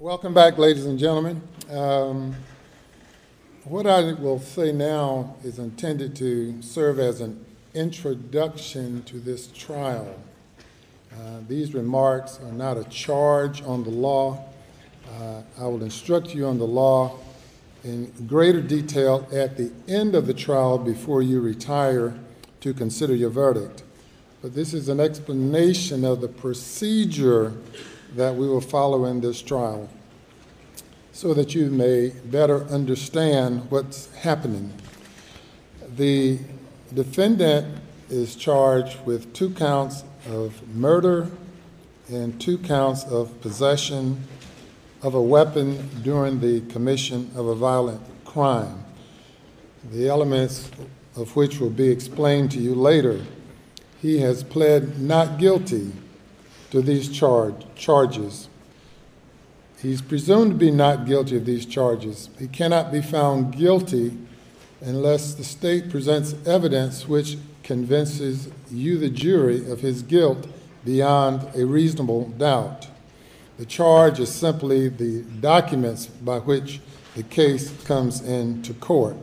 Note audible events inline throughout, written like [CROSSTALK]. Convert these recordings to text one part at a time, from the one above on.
Welcome back, ladies and gentlemen. Um, what I will say now is intended to serve as an introduction to this trial. Uh, these remarks are not a charge on the law. Uh, I will instruct you on the law in greater detail at the end of the trial before you retire to consider your verdict. But this is an explanation of the procedure that we will follow in this trial so that you may better understand what's happening. The defendant is charged with two counts of murder and two counts of possession of a weapon during the commission of a violent crime, the elements of which will be explained to you later. He has pled not guilty to these charge, charges. He's presumed to be not guilty of these charges. He cannot be found guilty unless the state presents evidence which convinces you, the jury, of his guilt beyond a reasonable doubt. The charge is simply the documents by which the case comes into court.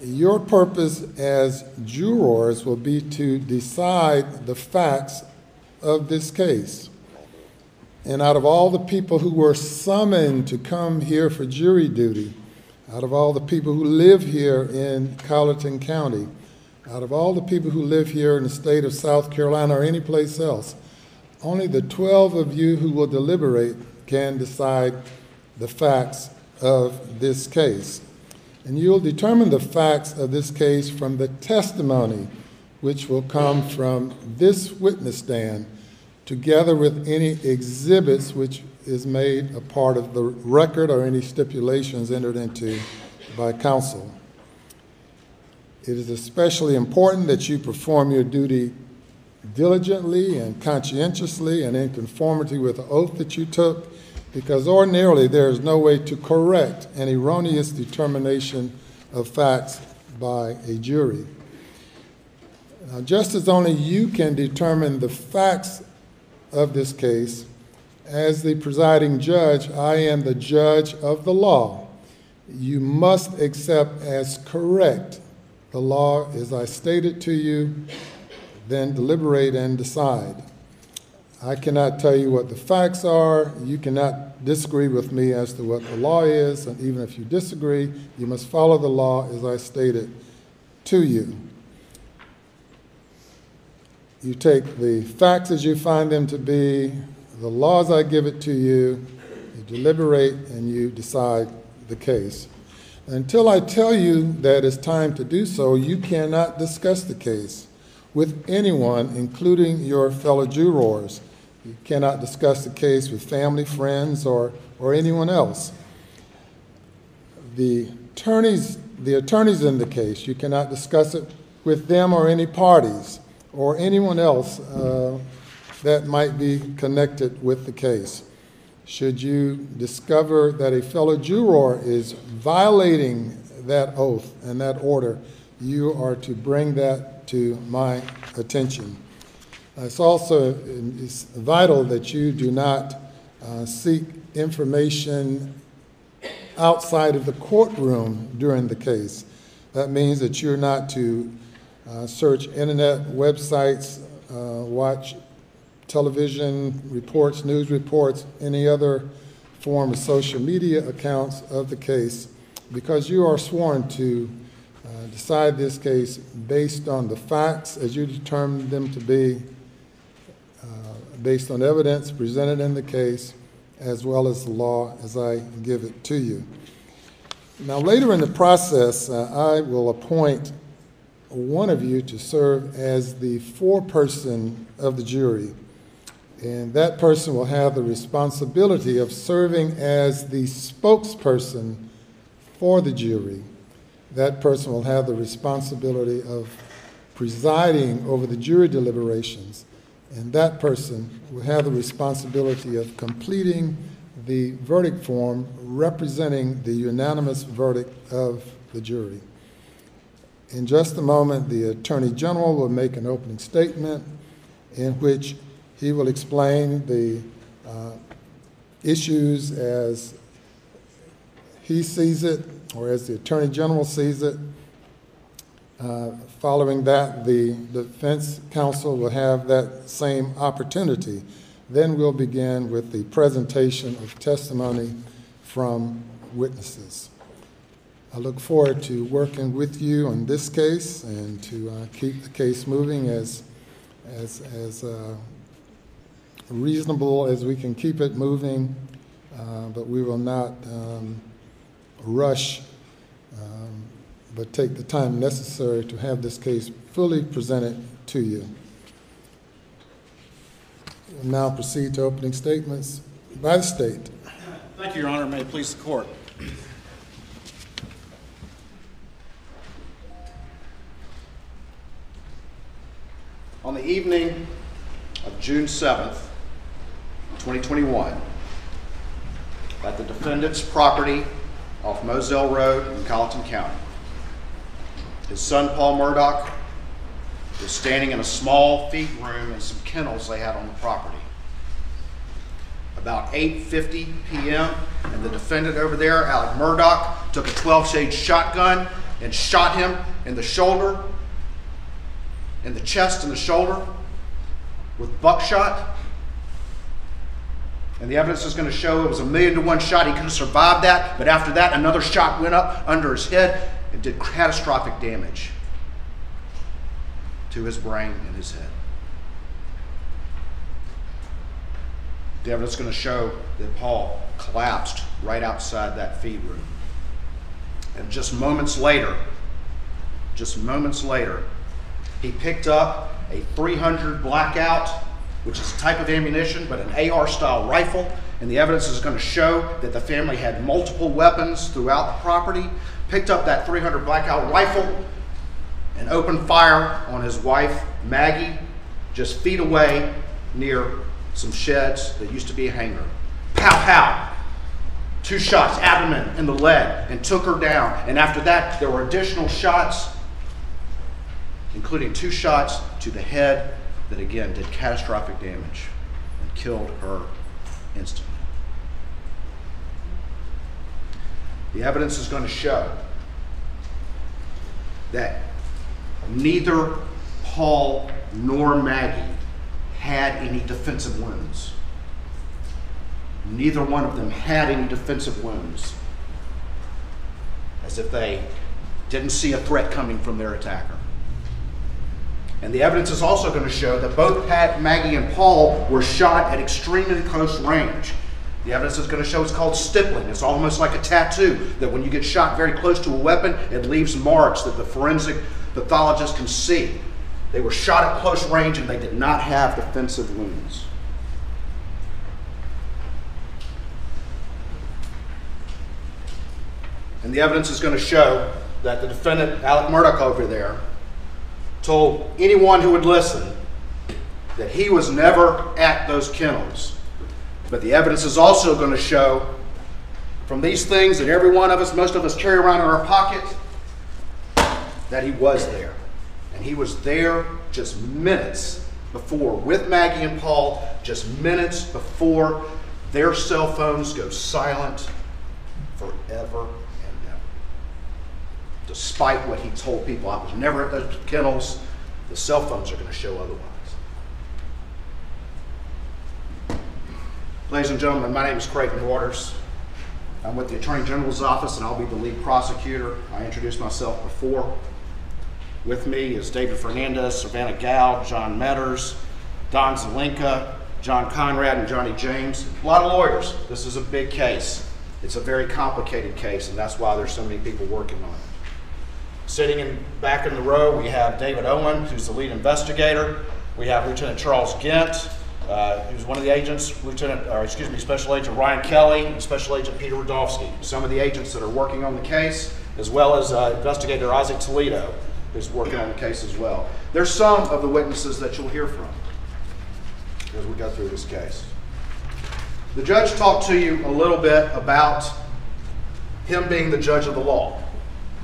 Your purpose as jurors will be to decide the facts of this case. And out of all the people who were summoned to come here for jury duty, out of all the people who live here in Colleton County, out of all the people who live here in the state of South Carolina or any place else, only the 12 of you who will deliberate can decide the facts of this case. And you'll determine the facts of this case from the testimony which will come from this witness stand together with any exhibits which is made a part of the record or any stipulations entered into by counsel. It is especially important that you perform your duty diligently and conscientiously and in conformity with the oath that you took, because ordinarily there is no way to correct an erroneous determination of facts by a jury. Now, just as only you can determine the facts of this case, as the presiding judge, I am the judge of the law. You must accept as correct the law as I stated to you, then deliberate and decide. I cannot tell you what the facts are. You cannot disagree with me as to what the law is, and even if you disagree, you must follow the law as I stated to you. You take the facts as you find them to be, the laws I give it to you, you deliberate, and you decide the case. Until I tell you that it's time to do so, you cannot discuss the case with anyone, including your fellow jurors. You cannot discuss the case with family, friends, or, or anyone else. The attorneys, the attorneys in the case, you cannot discuss it with them or any parties or anyone else uh, that might be connected with the case. Should you discover that a fellow juror is violating that oath and that order, you are to bring that to my attention. It's also it's vital that you do not uh, seek information outside of the courtroom during the case. That means that you're not to uh, search internet websites, uh, watch television reports, news reports, any other form of social media accounts of the case, because you are sworn to uh, decide this case based on the facts as you determine them to be, uh, based on evidence presented in the case, as well as the law as I give it to you. Now, later in the process, uh, I will appoint one of you to serve as the foreperson of the jury. And that person will have the responsibility of serving as the spokesperson for the jury. That person will have the responsibility of presiding over the jury deliberations. And that person will have the responsibility of completing the verdict form representing the unanimous verdict of the jury. In just a moment, the Attorney General will make an opening statement in which he will explain the uh, issues as he sees it, or as the Attorney General sees it. Uh, Following that, the defense counsel will have that same opportunity. Then we'll begin with the presentation of testimony from witnesses. I look forward to working with you on this case and to uh, keep the case moving as, as, as uh, reasonable as we can keep it moving, uh, but we will not um, rush, um, but take the time necessary to have this case fully presented to you. We'll now proceed to opening statements by the state. Thank you, Your Honor. May it please the court. On the evening of June 7th, 2021, at the defendant's property off Moselle Road in Colleton County, his son Paul Murdaugh was standing in a small feed room and some kennels they had on the property about 8:50 p.m. and the defendant over there, Alec Murdaugh, took a 12-gauge shotgun and shot him in the shoulder, in the chest and the shoulder with buckshot. And the evidence is going to show it was a million to one shot. He could have survived that, but after that, another shot went up under his head and did catastrophic damage to his brain and his head. The evidence is going to show that Paul collapsed right outside that feed room. And just moments later, just moments later, he picked up a 300 blackout, which is a type of ammunition, but an AR style rifle. And the evidence is going to show that the family had multiple weapons throughout the property. Picked up that 300 blackout rifle and opened fire on his wife, Maggie, just feet away near some sheds that used to be a hangar. Pow, pow. Two shots, abdomen and the leg, and took her down. And after that, there were additional shots, including two shots to the head that again did catastrophic damage and killed her instantly. The evidence is going to show that neither Paul nor Maggie had any defensive wounds. Neither one of them had any defensive wounds, as if they didn't see a threat coming from their attacker. And the evidence is also going to show that both Pat, Maggie, and Paul were shot at extremely close range. The evidence is going to show it's called stippling. It's almost like a tattoo, that when you get shot very close to a weapon, it leaves marks that the forensic pathologist can see. They were shot at close range and they did not have defensive wounds. And the evidence is going to show that the defendant, Alec Murdaugh over there, told anyone who would listen that he was never at those kennels. But the evidence is also going to show from these things that every one of us, most of us carry around in our pocket, that he was there. And he was there just minutes before, with Maggie and Paul, just minutes before their cell phones go silent forever. Despite what he told people, I was never at those kennels, the cell phones are going to show otherwise. Ladies and gentlemen, my name is Creighton Waters. I'm with the Attorney General's office and I'll be the lead prosecutor. I introduced myself before. With me is David Fernandez, Savannah Gow, John Meadors, Don Zelenka, John Conrad, and Johnny James. A lot of lawyers. This is a big case. It's a very complicated case, and that's why there's so many people working on it. Sitting in back in the row, we have David Owen, who's the lead investigator. We have Lieutenant Charles Gent, uh, who's one of the agents, Lieutenant, or excuse me, Special Agent Ryan Kelly, and Special Agent Peter Rudolphy. Some of the agents that are working on the case, as well as uh, Investigator Isaac Toledo, who's working on the case as well. There's some of the witnesses that you'll hear from as we go through this case. The judge talked to you a little bit about him being the judge of the law,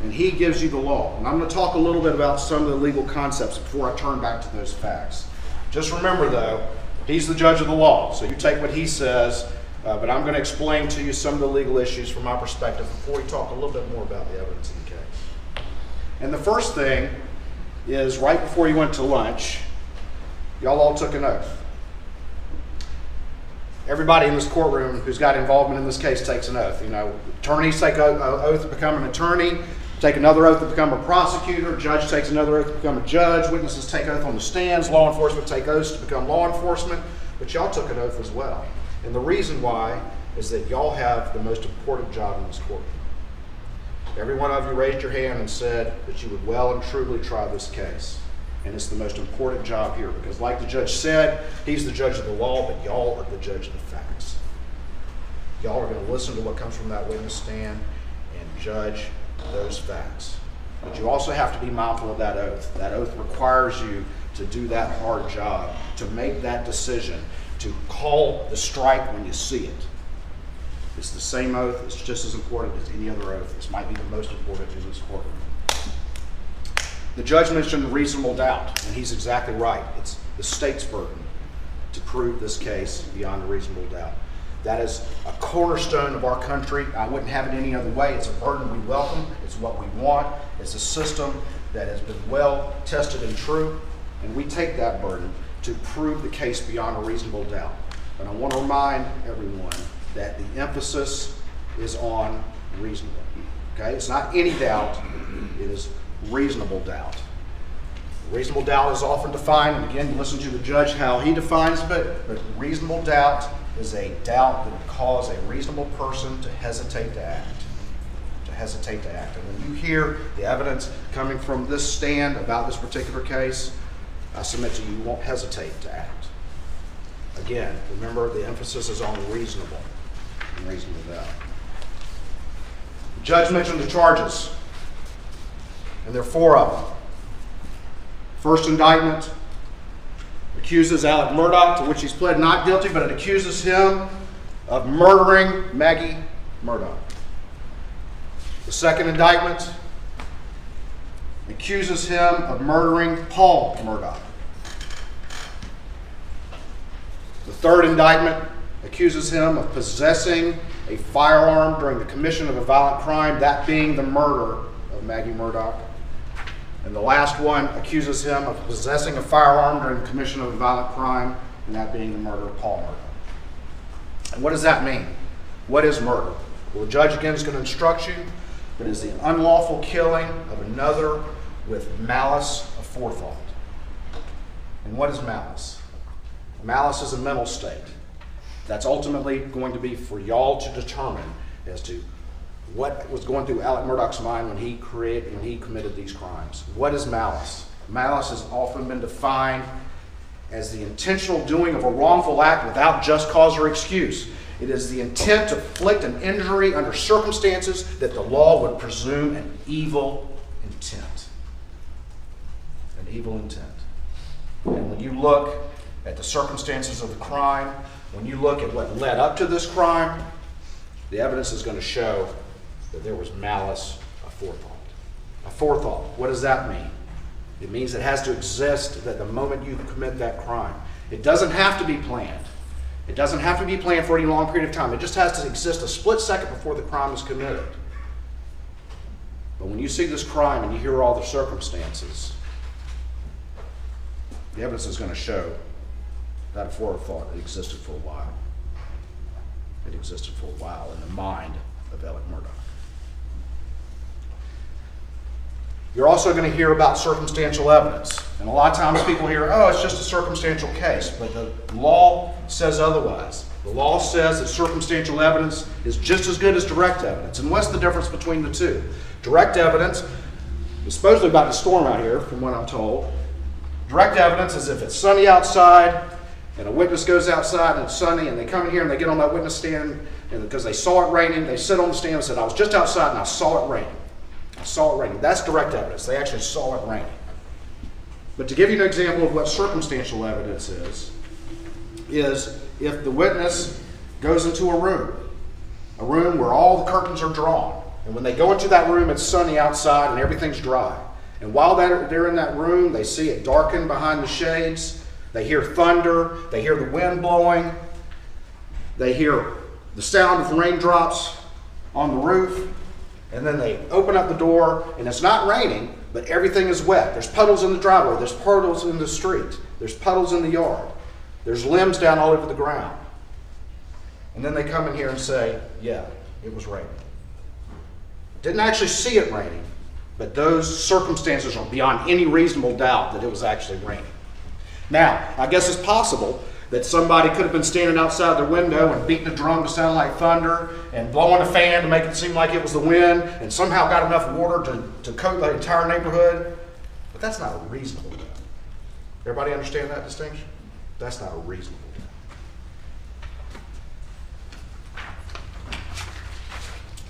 and he gives you the law. And I'm going to talk a little bit about some of the legal concepts before I turn back to those facts. Just remember, though, he's the judge of the law, so you take what he says Uh, but I'm going to explain to you some of the legal issues from my perspective before we talk a little bit more about the evidence in the case. And the first thing is right before you went to lunch, y'all all took an oath. Everybody in this courtroom who's got involvement in this case takes an oath. You know, attorneys take an oath to become an attorney, take another oath to become a prosecutor, judge takes another oath to become a judge, witnesses take oath on the stands, law enforcement take oaths to become law enforcement, but y'all took an oath as well. And the reason why is that y'all have the most important job in this courtroom. Every one of you raised your hand and said that you would well and truly try this case. And it's the most important job here because, like the judge said, he's the judge of the law, but y'all are the judge of the facts. Y'all are going to listen to what comes from that witness stand and judge those facts. But you also have to be mindful of that oath. That oath requires you to do that hard job, to make that decision, to call the strike when you see it. It's the same oath, it's just as important as any other oath. This might be the most important in this courtroom. The judge mentioned reasonable doubt, and he's exactly right. It's the state's burden to prove this case beyond a reasonable doubt. That is a cornerstone of our country. I wouldn't have it any other way. It's a burden we welcome, it's what we want, it's a system that has been well tested and true, and we take that burden to prove the case beyond a reasonable doubt. And I want to remind everyone that the emphasis is on reasonable. Okay? It's not any doubt, it is reasonable doubt. Reasonable doubt is often defined, and again, listen to the judge how he defines it, but reasonable doubt is a doubt that would cause a reasonable person to hesitate to act. To hesitate to act. And when you hear the evidence coming from this stand about this particular case, I submit to you, you won't hesitate to act. Again, remember the emphasis is on reasonable and reasonable doubt. The judge mentioned the charges, and there are four of them. First indictment accuses Alec Murdaugh, to which he's pled not guilty, but it accuses him of murdering Maggie Murdaugh. The second indictment accuses him of murdering Paul Murdaugh. The third indictment accuses him of possessing a firearm during the commission of a violent crime, that being the murder of Maggie Murdaugh. And the last one accuses him of possessing a firearm during the commission of a violent crime, and that being the murder of Paul. And what does that mean? What is murder? Well, the judge again is going to instruct you, but it is the unlawful killing of another with malice aforethought. And what is malice? Malice is a mental state. That's ultimately going to be for y'all to determine as to what was going through Alec Murdaugh's mind when he created when he committed these crimes. What is malice? Malice has often been defined as the intentional doing of a wrongful act without just cause or excuse. It is the intent to inflict an injury under circumstances that the law would presume an evil intent. An evil intent. And when you look at the circumstances of the crime, when you look at what led up to this crime, the evidence is going to show that there was malice aforethought. Aforethought, what does that mean? It means it has to exist that the moment you commit that crime. It doesn't have to be planned. It doesn't have to be planned for any long period of time. It just has to exist a split second before the crime is committed. But when you see this crime and you hear all the circumstances, the evidence is going to show that aforethought existed for a while. It existed for a while in the mind of Alec Murdaugh. You're also going to hear about circumstantial evidence. And a lot of times people hear, oh, it's just a circumstantial case. But the law says otherwise. The law says that circumstantial evidence is just as good as direct evidence. And what's the difference between the two? Direct evidence is supposedly about to storm out here, from what I'm told. Direct evidence is if it's sunny outside and a witness goes outside and it's sunny and they come in here and they get on that witness stand and because they saw it raining, they sit on the stand and said, I was just outside and I saw it raining. Saw it raining. That's direct evidence. They actually saw it raining. But to give you an example of what circumstantial evidence is, is if the witness goes into a room, a room where all the curtains are drawn, and when they go into that room, it's sunny outside and everything's dry. And while they're in that room, they see it darken behind the shades, they hear thunder, they hear the wind blowing, they hear the sound of raindrops on the roof, and then they open up the door, and it's not raining, but everything is wet. There's puddles in the driveway, there's puddles in the street, there's puddles in the yard, there's limbs down all over the ground. And then they come in here and say, yeah, it was raining. Didn't actually see it raining, but those circumstances are beyond any reasonable doubt that it was actually raining. Now, I guess it's possible that somebody could have been standing outside their window and beating a drum to sound like thunder and blowing a fan to make it seem like it was the wind and somehow got enough water to, to coat the entire neighborhood. But that's not a reasonable doubt. Everybody understand that distinction? That's not a reasonable doubt.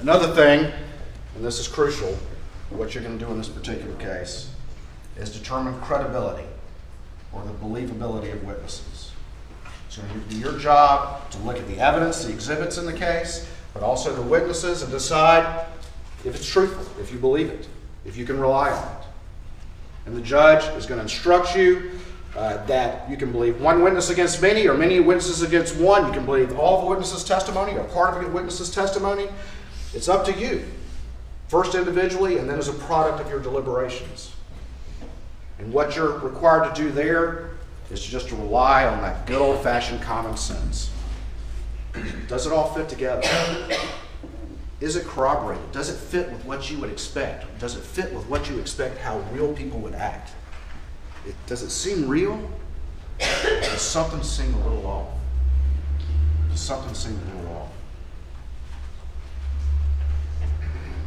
Another thing, and this is crucial, what you're going to do in this particular case, is determine credibility or the believability of witnesses. So it'll be your job to look at the evidence, the exhibits in the case, but also the witnesses and decide if it's truthful, if you believe it, if you can rely on it. And the judge is going to instruct you uh, that you can believe one witness against many or many witnesses against one. You can believe all the witnesses' testimony or part of the witness's testimony. It's up to you, first individually and then as a product of your deliberations. And what you're required to do there is just to rely on that good old fashioned common sense. Does it all fit together? Is it corroborated? Does it fit with what you would expect? Does it fit with what you expect how real people would act? It, does it seem real? Does something seem a little off? Does something seem a little off?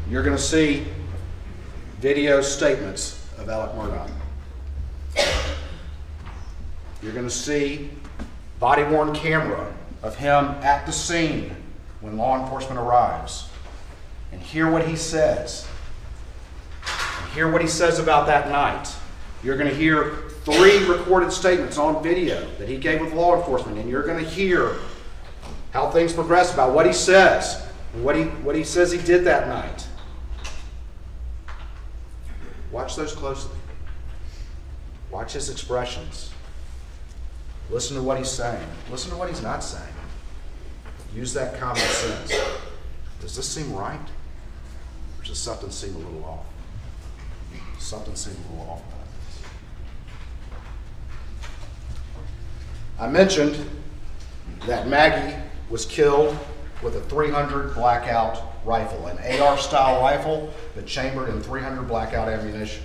You're going to see video statements of Alec Murdaugh. You're going to see body worn camera of him at the scene when law enforcement arrives and hear what he says. And hear what he says about that night. You're going to hear three recorded statements on video that he gave with law enforcement, and you're going to hear how things progress about what he says and what he, what he says he did that night. Watch those closely. Watch his expressions. Listen to what he's saying. Listen to what he's not saying. Use that common sense. Does this seem right? Or does something seem a little off? Something seems a little off about this. I mentioned that Maggie was killed with a 300 blackout rifle, an AR style rifle, but chambered in 300 blackout ammunition.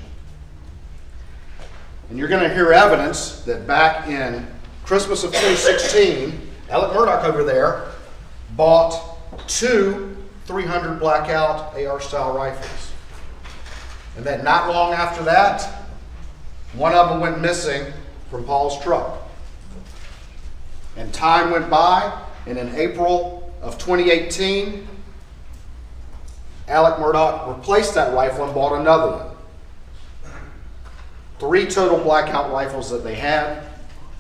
And you're going to hear evidence that back in Christmas of 2016, Alec Murdaugh over there bought two 300 blackout AR style rifles. And then not long after that, one of them went missing from Paul's truck. And time went by, and in April of 2018, Alec Murdaugh replaced that rifle and bought another one. Three total blackout rifles that they had.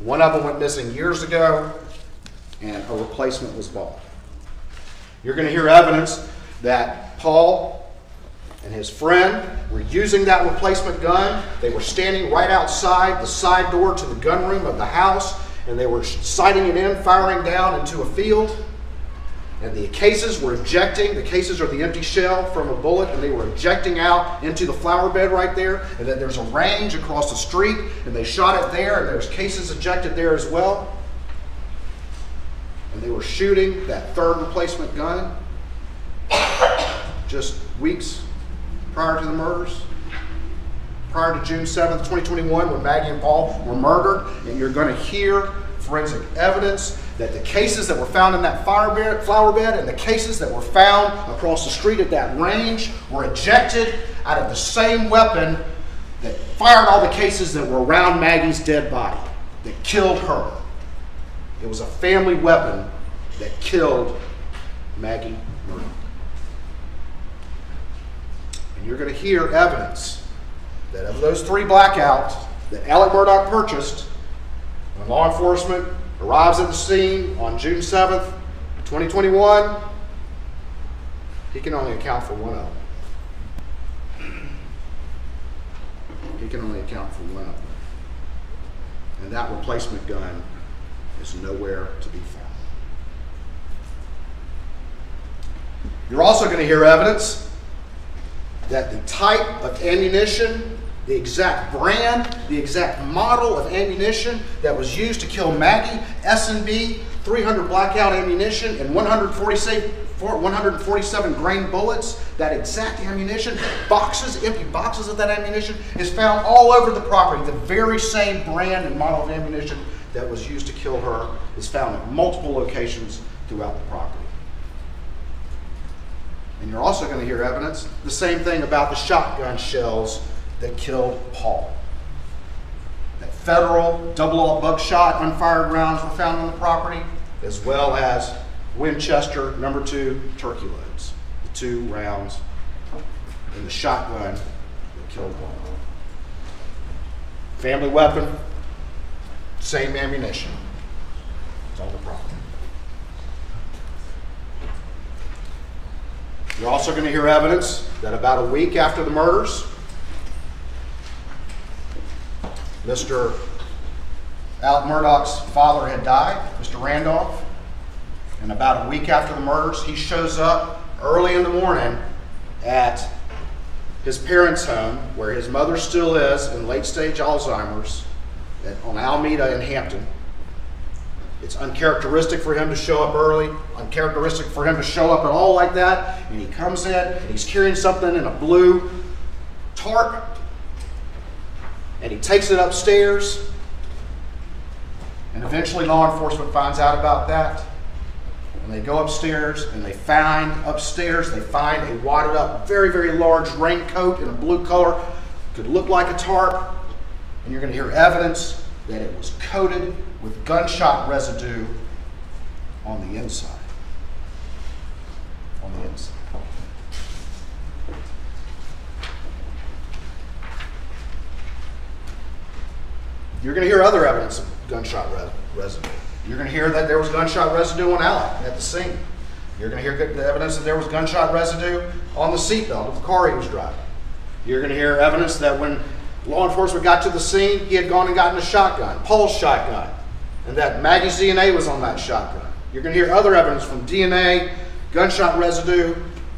One of them went missing years ago, and a replacement was bought. You're going to hear evidence that Paul and his friend were using that replacement gun. They were standing right outside the side door to the gunroom of the house, and they were sighting it in, firing down into a field. And the cases were ejecting. The cases are the empty shell from a bullet, and they were ejecting out into the flower bed right there. And then there's a range across the street, and they shot it there, and there's cases ejected there as well. And they were shooting that third replacement gun just weeks prior to the murders. Prior to June 7th, 2021, when Maggie and Paul were murdered, and you're going to hear forensic evidence that the cases that were found in that fire bed, flower bed and the cases that were found across the street at that range were ejected out of the same weapon that fired all the cases that were around Maggie's dead body, that killed her. It was a family weapon that killed Maggie Murdaugh. And you're going to hear evidence that of those three blackouts that Alec Murdaugh purchased, when law enforcement arrives at the scene on June 7th, 2021, he can only account for one of them. He can only account for one of them. And that replacement gun is nowhere to be found. You're also going to hear evidence that the type of ammunition, the exact brand, the exact model of ammunition that was used to kill Maggie, S&B, 300 blackout ammunition, and 147 147 grain bullets, that exact ammunition, boxes, empty boxes of that ammunition, is found all over the property. The very same brand and model of ammunition that was used to kill her is found at multiple locations throughout the property. And you're also going to hear evidence, the same thing about the shotgun shells that killed Paul. That federal double-aught buckshot unfired rounds were found on the property, as well as Winchester number two turkey loads, the two rounds in the shotgun that killed Paul. Family weapon, same ammunition. It's all the problem. You're also going to hear evidence that about a week after the murders, Mr. Alec Murdaugh's father had died, Mr. Randolph. And about a week after the murders, he shows up early in the morning at his parents' home, where his mother still is in late stage Alzheimer's, on Almeda in Hampton. It's uncharacteristic for him to show up early, uncharacteristic for him to show up at all like that. And he comes in and he's carrying something in a blue tarp and he takes it upstairs. And eventually, law enforcement finds out about that. And they go upstairs and they find upstairs, they find a wadded up, very, very large raincoat in a blue color. Could look like a tarp. And you're going to hear evidence that it was coated with gunshot residue on the inside. On the inside. You're going to hear other evidence of gunshot re- residue. You're going to hear that there was gunshot residue on Alec at the scene. You're going to hear the evidence that there was gunshot residue on the seatbelt of the car he was driving. You're going to hear evidence that when law enforcement got to the scene, he had gone and gotten a shotgun, Paul's shotgun, and that Maggie's DNA was on that shotgun. You're going to hear other evidence from DNA, gunshot residue,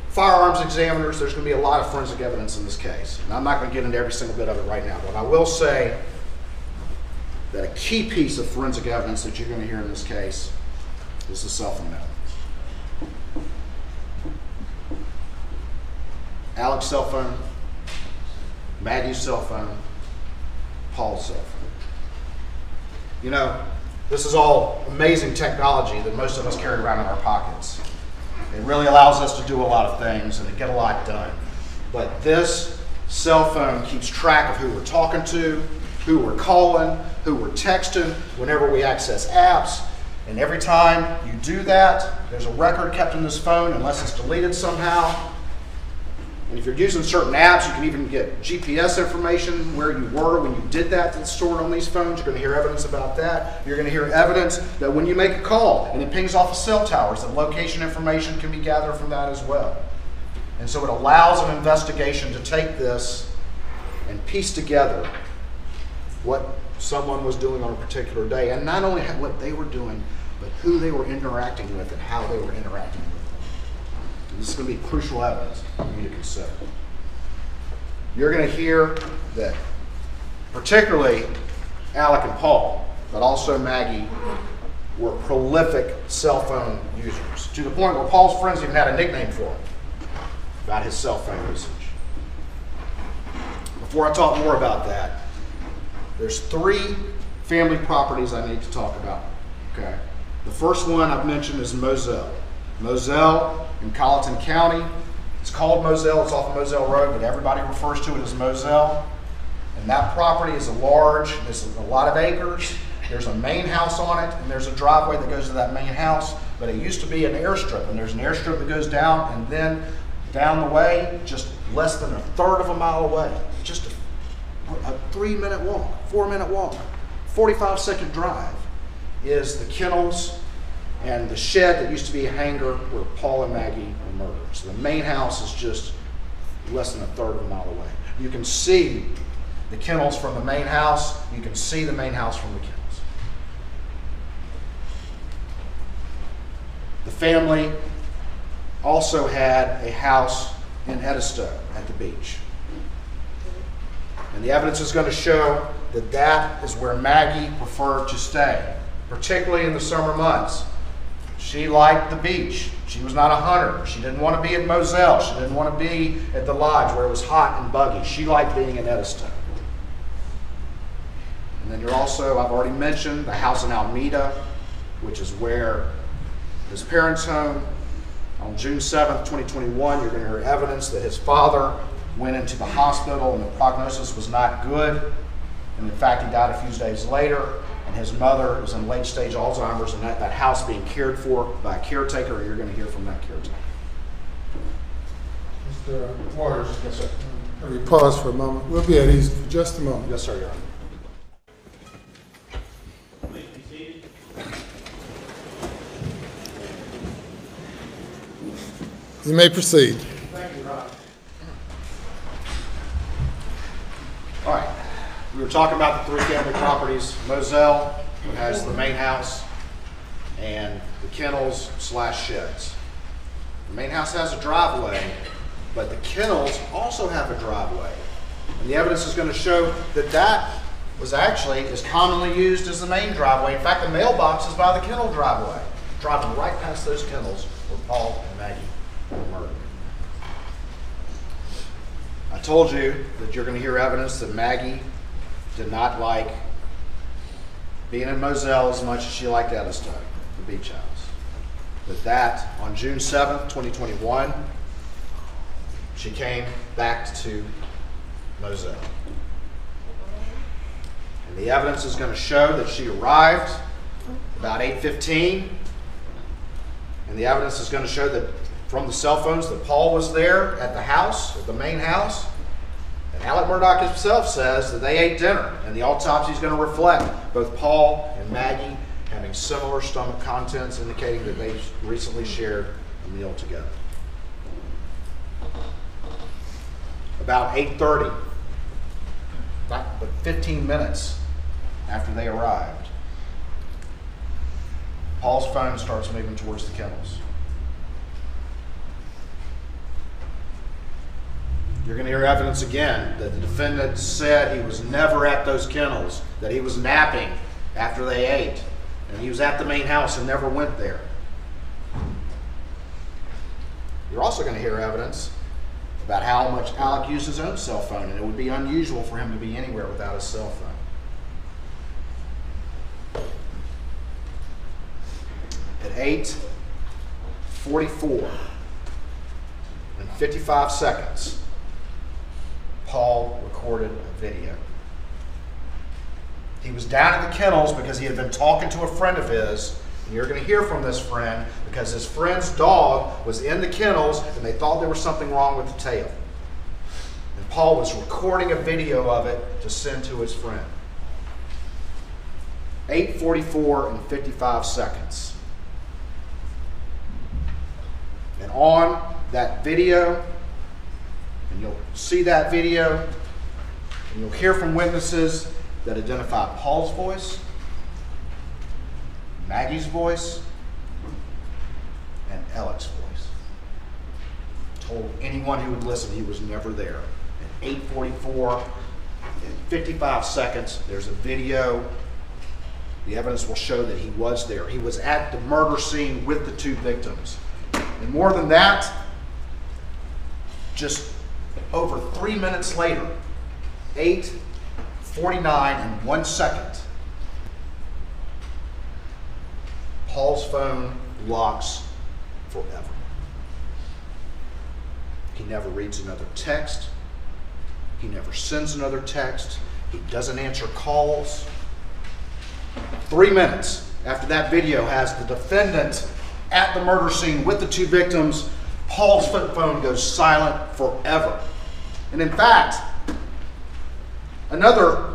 firearms examiners. There's going to be a lot of forensic evidence in this case. And I'm not going to get into every single bit of it right now, but I will say that a key piece of forensic evidence that you're going to hear in this case is the cell phone evidence. Alec's cell phone, Maggie's cell phone, Paul's cell phone. You know, this is all amazing technology that most of us carry around in our pockets. It really allows us to do a lot of things and to get a lot done. But this cell phone keeps track of who we're talking to, who we're calling, who we're texting, whenever we access apps. And every time you do that, there's a record kept in this phone unless it's deleted somehow. And if you're using certain apps, you can even get GPS information where you were when you did that that's stored on these phones. You're going to hear evidence about that. You're going to hear evidence that when you make a call and it pings off of cell towers, that location information can be gathered from that as well. And so it allows an investigation to take this and piece together what someone was doing on a particular day, and not only what they were doing, but who they were interacting with and how they were interacting with them. This is going to be crucial evidence for you to consider. You're going to hear that, particularly Alec and Paul, but also Maggie, were prolific cell phone users to the point where Paul's friends even had a nickname for him about his cell phone usage. Before I talk more about that, there's three family properties I need to talk about. Okay. The first one I've mentioned is Moselle. Moselle in Colleton County. It's called Moselle. It's off of Moselle Road, but everybody refers to it as Moselle. And that property is a large, there's a lot of acres. There's a main house on it, and there's a driveway that goes to that main house. But it used to be an airstrip, and there's an airstrip that goes down, and then down the way, just less than a third of a mile away, just a, a three minute walk, four minute walk, 45 second drive, is the kennels and the shed that used to be a hangar where Paul and Maggie were murdered. So the main house is just less than a third of a mile away. You can see the kennels from the main house. You can see the main house from the kennels. The family also had a house in Edisto at the beach. And the evidence is going to show that that is where Maggie preferred to stay, particularly in the summer months. She liked the beach. She was not a hunter. She didn't want to be at Moselle. She didn't want to be at the lodge where it was hot and buggy. She liked being in Edisto. And then you're also, I've already mentioned, the house in Almeda, which is where his parents' home. On June 7th, 2021, you're going to hear evidence that his father went into the hospital and the prognosis was not good. And in fact, he died a few days later. And his mother is in late stage Alzheimer's and that, that house being cared for by a caretaker, you're going to hear from that caretaker. Mr. Waters, Yes, sir. we pause for a moment. We'll be at ease for just a moment. Yes, sir, Your Honor. You may proceed. Thank you, Ron. All right, we were talking about the three family properties. Moselle has the main house and the kennels slash sheds. The main house has a driveway, but the kennels also have a driveway. And the evidence is going to show that that was actually as commonly used as the main driveway. In fact, the mailbox is by the kennel driveway. Driving right past those kennels were Paul and Maggie were murdered. I told you that you're going to hear evidence that Maggie did not like being in Moselle as much as she liked Edisto, the beach house. But that, on June 7th, 2021, she came back to Moselle. And the evidence is going to show that she arrived about 8:15, and the evidence is going to show that from the cell phones that Paul was there at the house, at the main house. Alec Murdaugh himself says that they ate dinner, and the autopsy is going to reflect both Paul and Maggie having similar stomach contents, indicating that they recently shared a meal together. About 8:30, not but 15 minutes after they arrived, Paul's phone starts moving towards the kennels. You're going to hear evidence again that the defendant said he was never at those kennels, that he was napping after they ate, and he was at the main house and never went there. You're also going to hear evidence about how much Alec used his own cell phone, and it would be unusual for him to be anywhere without his cell phone. At 8:44 and 55 seconds, Paul recorded a video. He was down at the kennels because he had been talking to a friend of his. And you're going to hear from this friend because his friend's dog was in the kennels and they thought there was something wrong with the tail. And Paul was recording a video of it to send to his friend. 8:44 and 55 seconds. And on that video, and you'll see that video, and you'll hear from witnesses that identify Paul's voice, Maggie's voice, and Alec's voice. Told anyone who would listen he was never there. At 8:44 and 55 seconds, there's a video. The evidence will show that he was there. He was at the murder scene with the two victims. And more than that, just over three minutes later, 8:49 and one second, Paul's phone locks forever. He never reads another text. He never sends another text. He doesn't answer calls. Three minutes after that video has the defendant at the murder scene with the two victims, Paul's phone goes silent forever. And in fact, another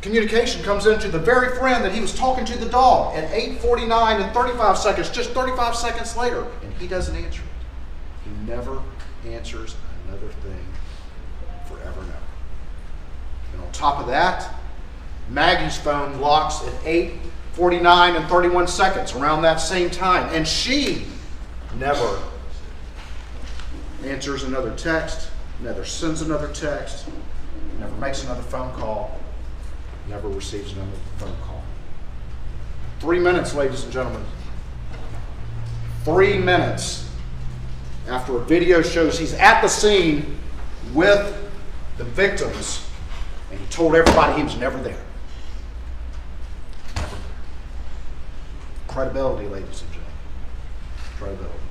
communication comes into the very friend that he was talking to the dog at 8:49 and 35 seconds, just 35 seconds later, and he doesn't answer it. He never answers another thing forever ever. And on top of that, Maggie's phone locks at 8:49 and 31 seconds around that same time, and she never answers another text, never sends another text, never makes another phone call, never receives another phone call. Three minutes, ladies and gentlemen. Three minutes after a video shows he's at the scene with the victims, and he told everybody he was never there. Never there. Credibility, ladies and gentlemen. Credibility.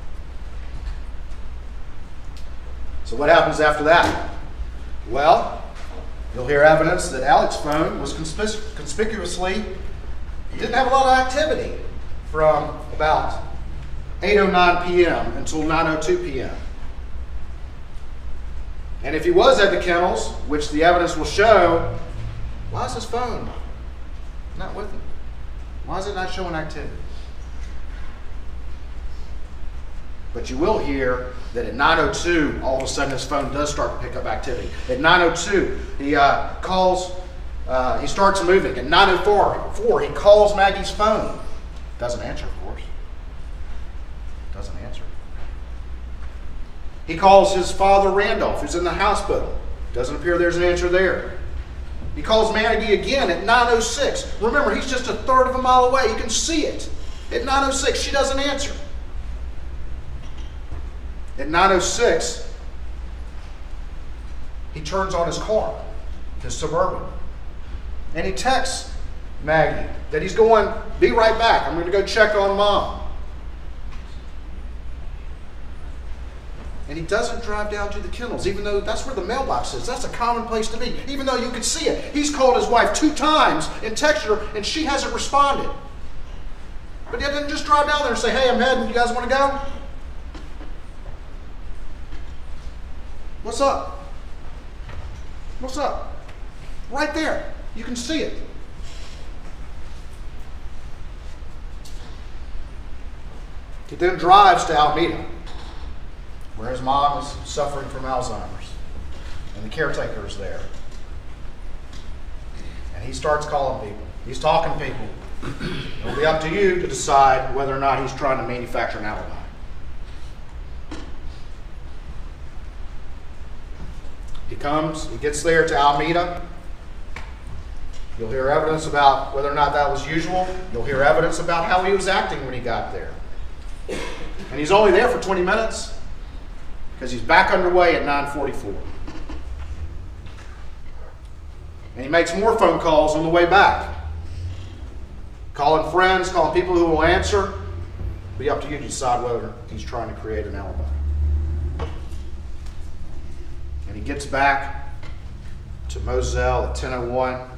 So, what happens after that? Well, you'll hear evidence that Alex's phone was conspic- conspicuously didn't have a lot of activity from about 8:09 p.m. until 9:02 p.m. And if he was at the kennels, which the evidence will show, why is his phone not with him? Why is it not showing activity? But you will hear that at 9:02, all of a sudden his phone does start to pick up activity. At 9:02, he uh, calls. Uh, he starts moving. At 9:04, four, he calls Maggie's phone. Doesn't answer, of course. Doesn't answer. He calls his father Randolph, who's in the hospital. Doesn't appear there's an answer there. He calls Maggie again at 9:06. Remember, he's just a third of a mile away. You can see it. At 9:06, she doesn't answer. At 9:06, he turns on his car, his suburban, and he texts Maggie that he's going. Be right back. I'm going to go check on mom. And he doesn't drive down to the kennels, even though that's where the mailbox is. That's a common place to be, even though you can see it. He's called his wife two times and texted her, and she hasn't responded. But he didn't just drive down there and say, Hey, I'm heading. You guys want to go? What's up? What's up? Right there. You can see it. He then drives to Almeda, where his mom is suffering from Alzheimer's, and the caretaker is there. And he starts calling people. He's talking to people. It'll be up to you to decide whether or not he's trying to manufacture an alibi. He comes, he gets there to Almeda. You'll hear evidence about whether or not that was usual. You'll hear evidence about how he was acting when he got there. And he's only there for 20 minutes because he's back underway at 944. And he makes more phone calls on the way back. Calling friends, calling people who will answer. Be up to you to decide whether he's trying to create an alibi. And he gets back to Moselle at 1001 and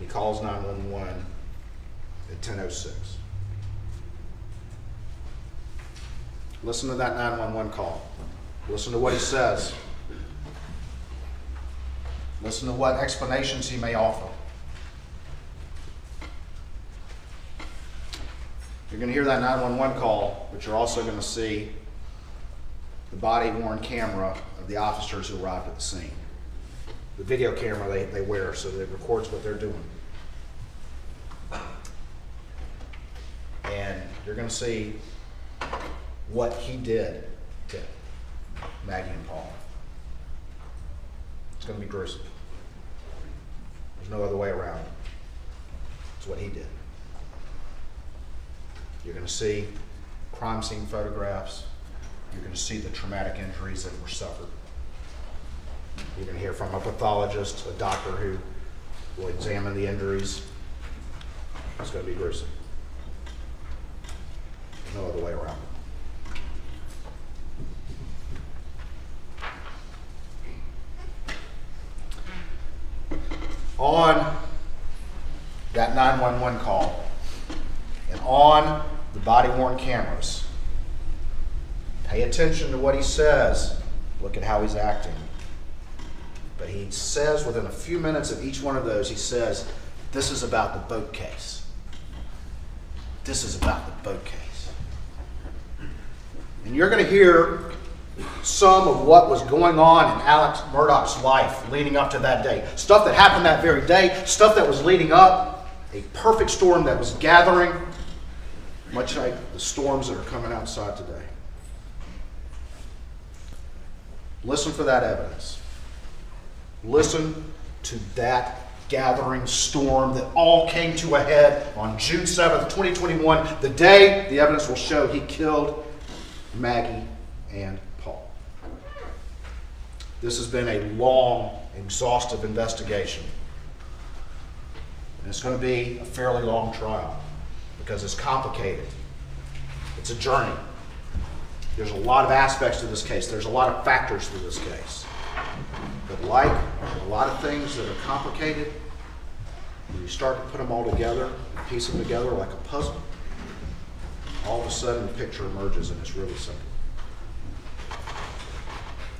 he calls 911 at 1006. Listen to that 911 call. Listen to what he says. Listen to what explanations he may offer. You're going to hear that 911 call, but you're also going to see the body worn camera of the officers who arrived at the scene. The video camera they, they wear so that it records what they're doing. And you're going to see what he did to Maggie and Paul. It's going to be gruesome. There's no other way around it. It's what he did. You're going to see crime scene photographs. You're going to see the traumatic injuries that were suffered. You're going to hear from a pathologist, a doctor who will examine the injuries. It's going to be gruesome. There's no other way around it. On that 911 call and on the body worn cameras, pay attention to what he says. Look at how he's acting. But he says within a few minutes of each one of those, he says, This is about the boat case. This is about the boat case. And you're going to hear some of what was going on in Alex Murdaugh's life leading up to that day. Stuff that happened that very day, stuff that was leading up, a perfect storm that was gathering. much like the storms that are coming outside today. Listen for that evidence. Listen to that gathering storm that all came to a head on June 7th, 2021, the day the evidence will show he killed Maggie and Paul. This has been a long, exhaustive investigation. And it's going to be a fairly long trial because it's complicated. It's a journey. There's a lot of aspects to this case. There's a lot of factors to this case. But like a lot of things that are complicated, when you start to put them all together, piece them together like a puzzle, all of a sudden the picture emerges and it's really simple.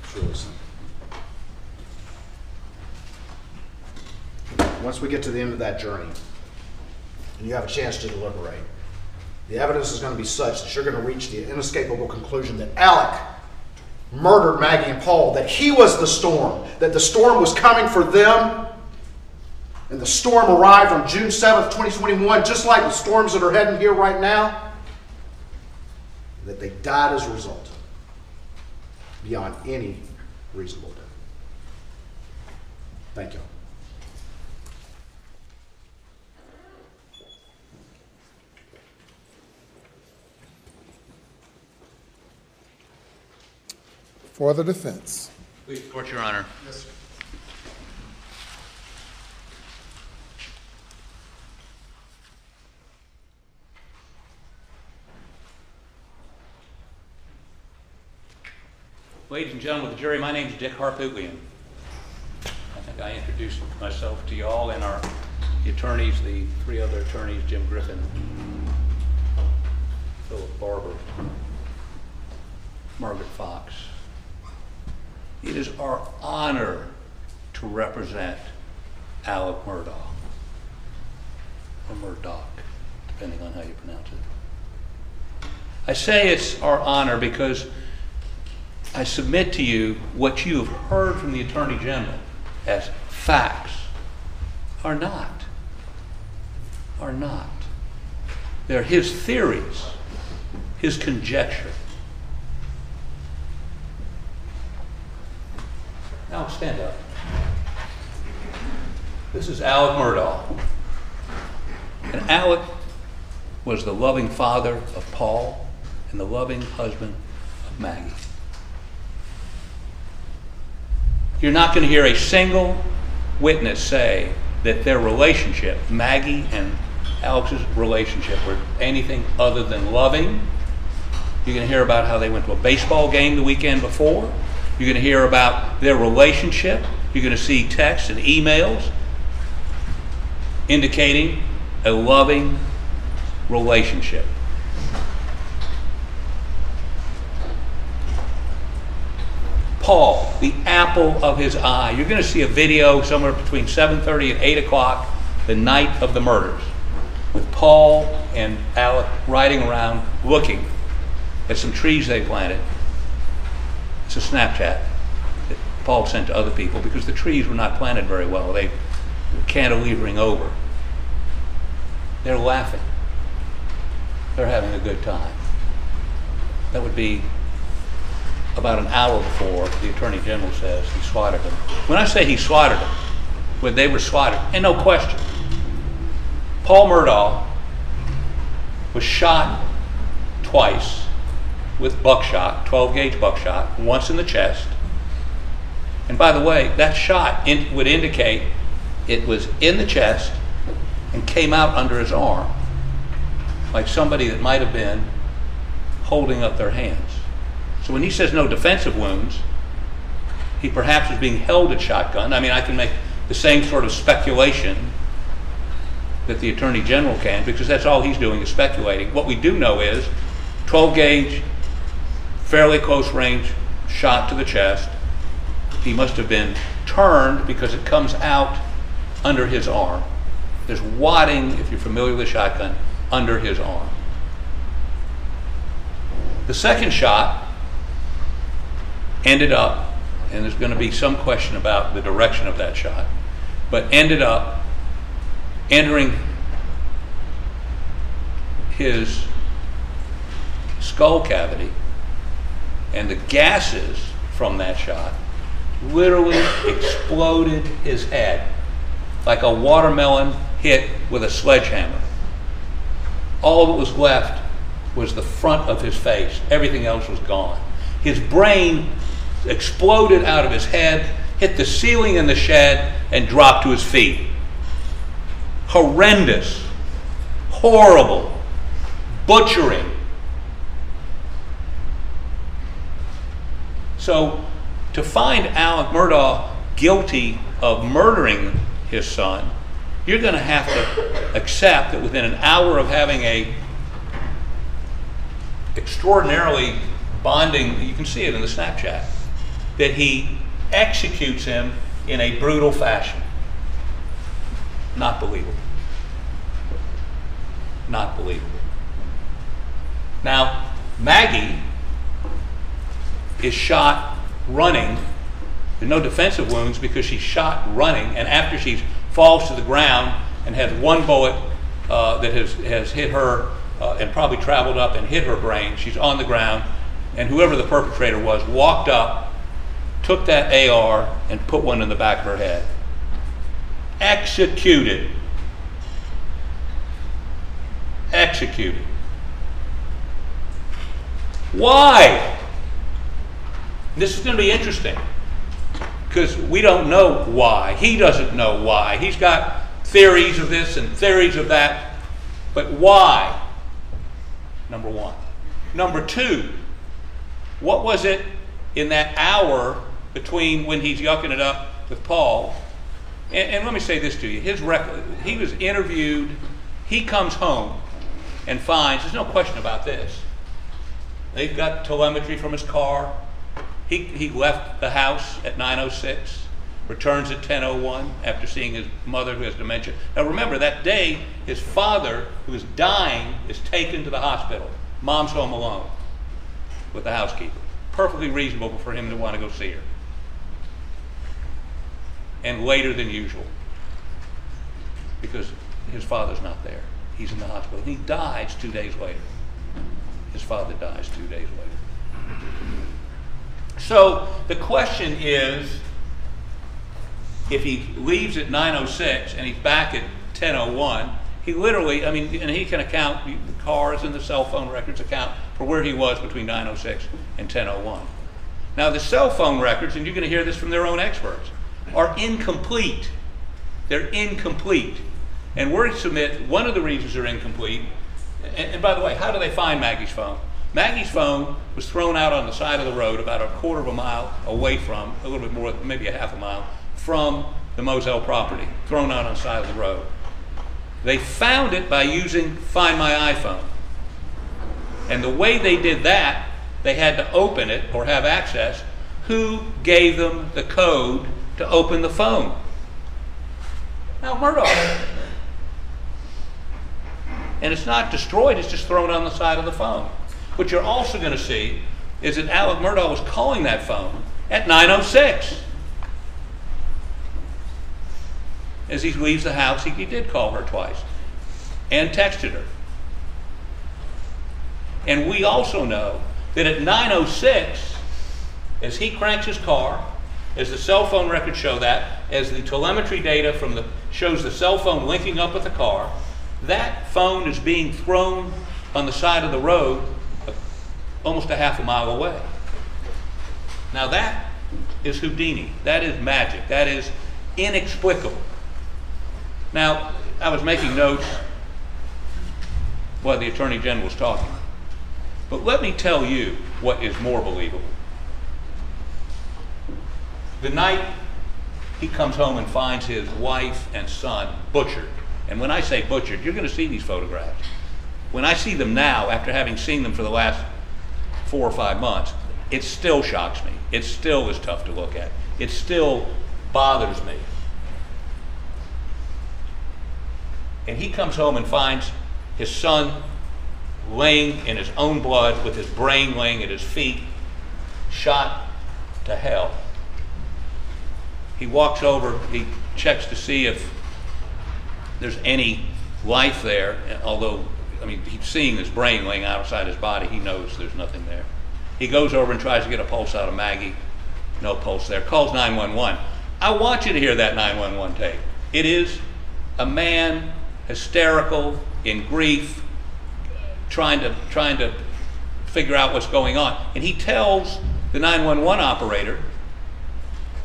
It's really simple. Once we get to the end of that journey, and you have a chance to deliberate, the evidence is going to be such that you're going to reach the inescapable conclusion that Alec murdered Maggie and Paul, that he was the storm, that the storm was coming for them, and the storm arrived on June 7th, 2021, just like the storms that are heading here right now, that they died as a result, beyond any reasonable doubt. Thank you. For the defense. Please, court, your honor. Yes. Ladies and gentlemen of the jury, my name is Dick Harpootlian. I think I introduced myself to you all and our the attorneys, the three other attorneys, Jim Griffin, Philip Barber, Margaret Fox. It is our honor to represent Alec Murdaugh, or Murdoch, depending on how you pronounce it. I say it's our honor because I submit to you what you have heard from the Attorney General as facts are not. Are not. They're his theories, his conjecture. Now stand up. This is Alec Murdaugh. And Alec was the loving father of Paul and the loving husband of Maggie. You're not going to hear a single witness say that their relationship, Maggie and Alex's relationship, were anything other than loving. You're going to hear about how they went to a baseball game the weekend before. You're going to hear about their relationship. You're going to see texts and emails indicating a loving relationship. Paul, the apple of his eye. You're going to see a video somewhere between 7:30 and 8 o'clock the night of the murders, with Paul and Alec riding around looking at some trees they planted. It's a Snapchat that Paul sent to other people because the trees were not planted very well. They were cantilevering over. They're laughing. They're having a good time. That would be about an hour before the Attorney General says he swatted them. When I say he swatted them, when they were swatted, and no question, Paul Murdaugh was shot twice with buckshot, 12 gauge buckshot, once in the chest. And by the way, that shot in, would indicate it was in the chest and came out under his arm, like somebody that might have been holding up their hands. So when he says no defensive wounds, he perhaps was being held at shotgun. I mean, I can make the same sort of speculation that the Attorney General can because that's all he's doing is speculating. What we do know is 12 gauge, fairly close range shot to the chest. He must have been turned because it comes out under his arm. There's wadding, if you're familiar with a shotgun, under his arm. The second shot ended up, and there's going to be some question about the direction of that shot, but ended up entering his skull cavity, and the gases from that shot literally exploded his head like a watermelon hit with a sledgehammer. All that was left was the front of his face. Everything else was gone. His brain exploded out of his head, hit the ceiling in the shed, and dropped to his feet. Horrendous, horrible, butchering. So, to find Alec Murdaugh guilty of murdering his son, you're going to have to accept that within an hour of having a extraordinarily bonding, you can see it in the Snapchat, that he executes him in a brutal fashion. Not believable. Not believable. Now, Maggie is shot running. There's no defensive wounds because she's shot running, and after she falls to the ground and has one bullet uh, that has, has hit her uh, and probably traveled up and hit her brain, she's on the ground, and whoever the perpetrator was walked up, took that AR, and put one in the back of her head. Executed. Executed. Why? This is going to be interesting because we don't know why. He doesn't know why. He's got theories of this and theories of that. But why? Number one. Number two, what was it in that hour between when he's yucking it up with Paul? And, and let me say this to you. His record, he was interviewed, he comes home and finds, there's no question about this. They've got telemetry from his car. He, he left the house at 9.06, returns at 10.01 after seeing his mother who has dementia. Now remember, that day, his father, who is dying, is taken to the hospital. Mom's home alone with the housekeeper. Perfectly reasonable for him to want to go see her. And later than usual, because his father's not there. He's in the hospital. He dies two days later. His father dies two days later. So the question is if he leaves at 9.06 and he's back at 10.01, he literally, I mean, and he can account, the cars and the cell phone records account for where he was between 9.06 and 10.01. Now, the cell phone records, and you're going to hear this from their own experts, are incomplete. They're incomplete. And we're to submit one of the reasons they're incomplete. And, and by the way, how do they find Maggie's phone? Maggie's phone was thrown out on the side of the road about a quarter of a mile away from, a little bit more, maybe a half a mile, from the Moselle property, thrown out on the side of the road. They found it by using Find My iPhone. And the way they did that, they had to open it or have access. Who gave them the code to open the phone? Now, Murdaugh. And it's not destroyed, it's just thrown on the side of the phone. What you're also going to see is that Alec Murdaugh was calling that phone at 906. As he leaves the house, he, he did call her twice and texted her. And we also know that at 906, as he cranks his car, as the cell phone records show that, as the telemetry data from the shows the cell phone linking up with the car, that phone is being thrown on the side of the road almost a half a mile away. Now that is Houdini. That is magic. That is inexplicable. Now, I was making notes while the Attorney General was talking. But let me tell you what is more believable. The night he comes home and finds his wife and son butchered. And when I say butchered, you're going to see these photographs. When I see them now, after having seen them for the last four or five months, it still shocks me. It still is tough to look at. It still bothers me. And he comes home and finds his son laying in his own blood with his brain laying at his feet, shot to hell. He walks over, he checks to see if there's any life there, although I mean, he's seeing his brain laying outside his body. He knows there's nothing there. He goes over and tries to get a pulse out of Maggie. No pulse there. Calls 911. I want you to hear that 911 tape. It is a man hysterical, in grief, trying to trying to figure out what's going on. And he tells the 911 operator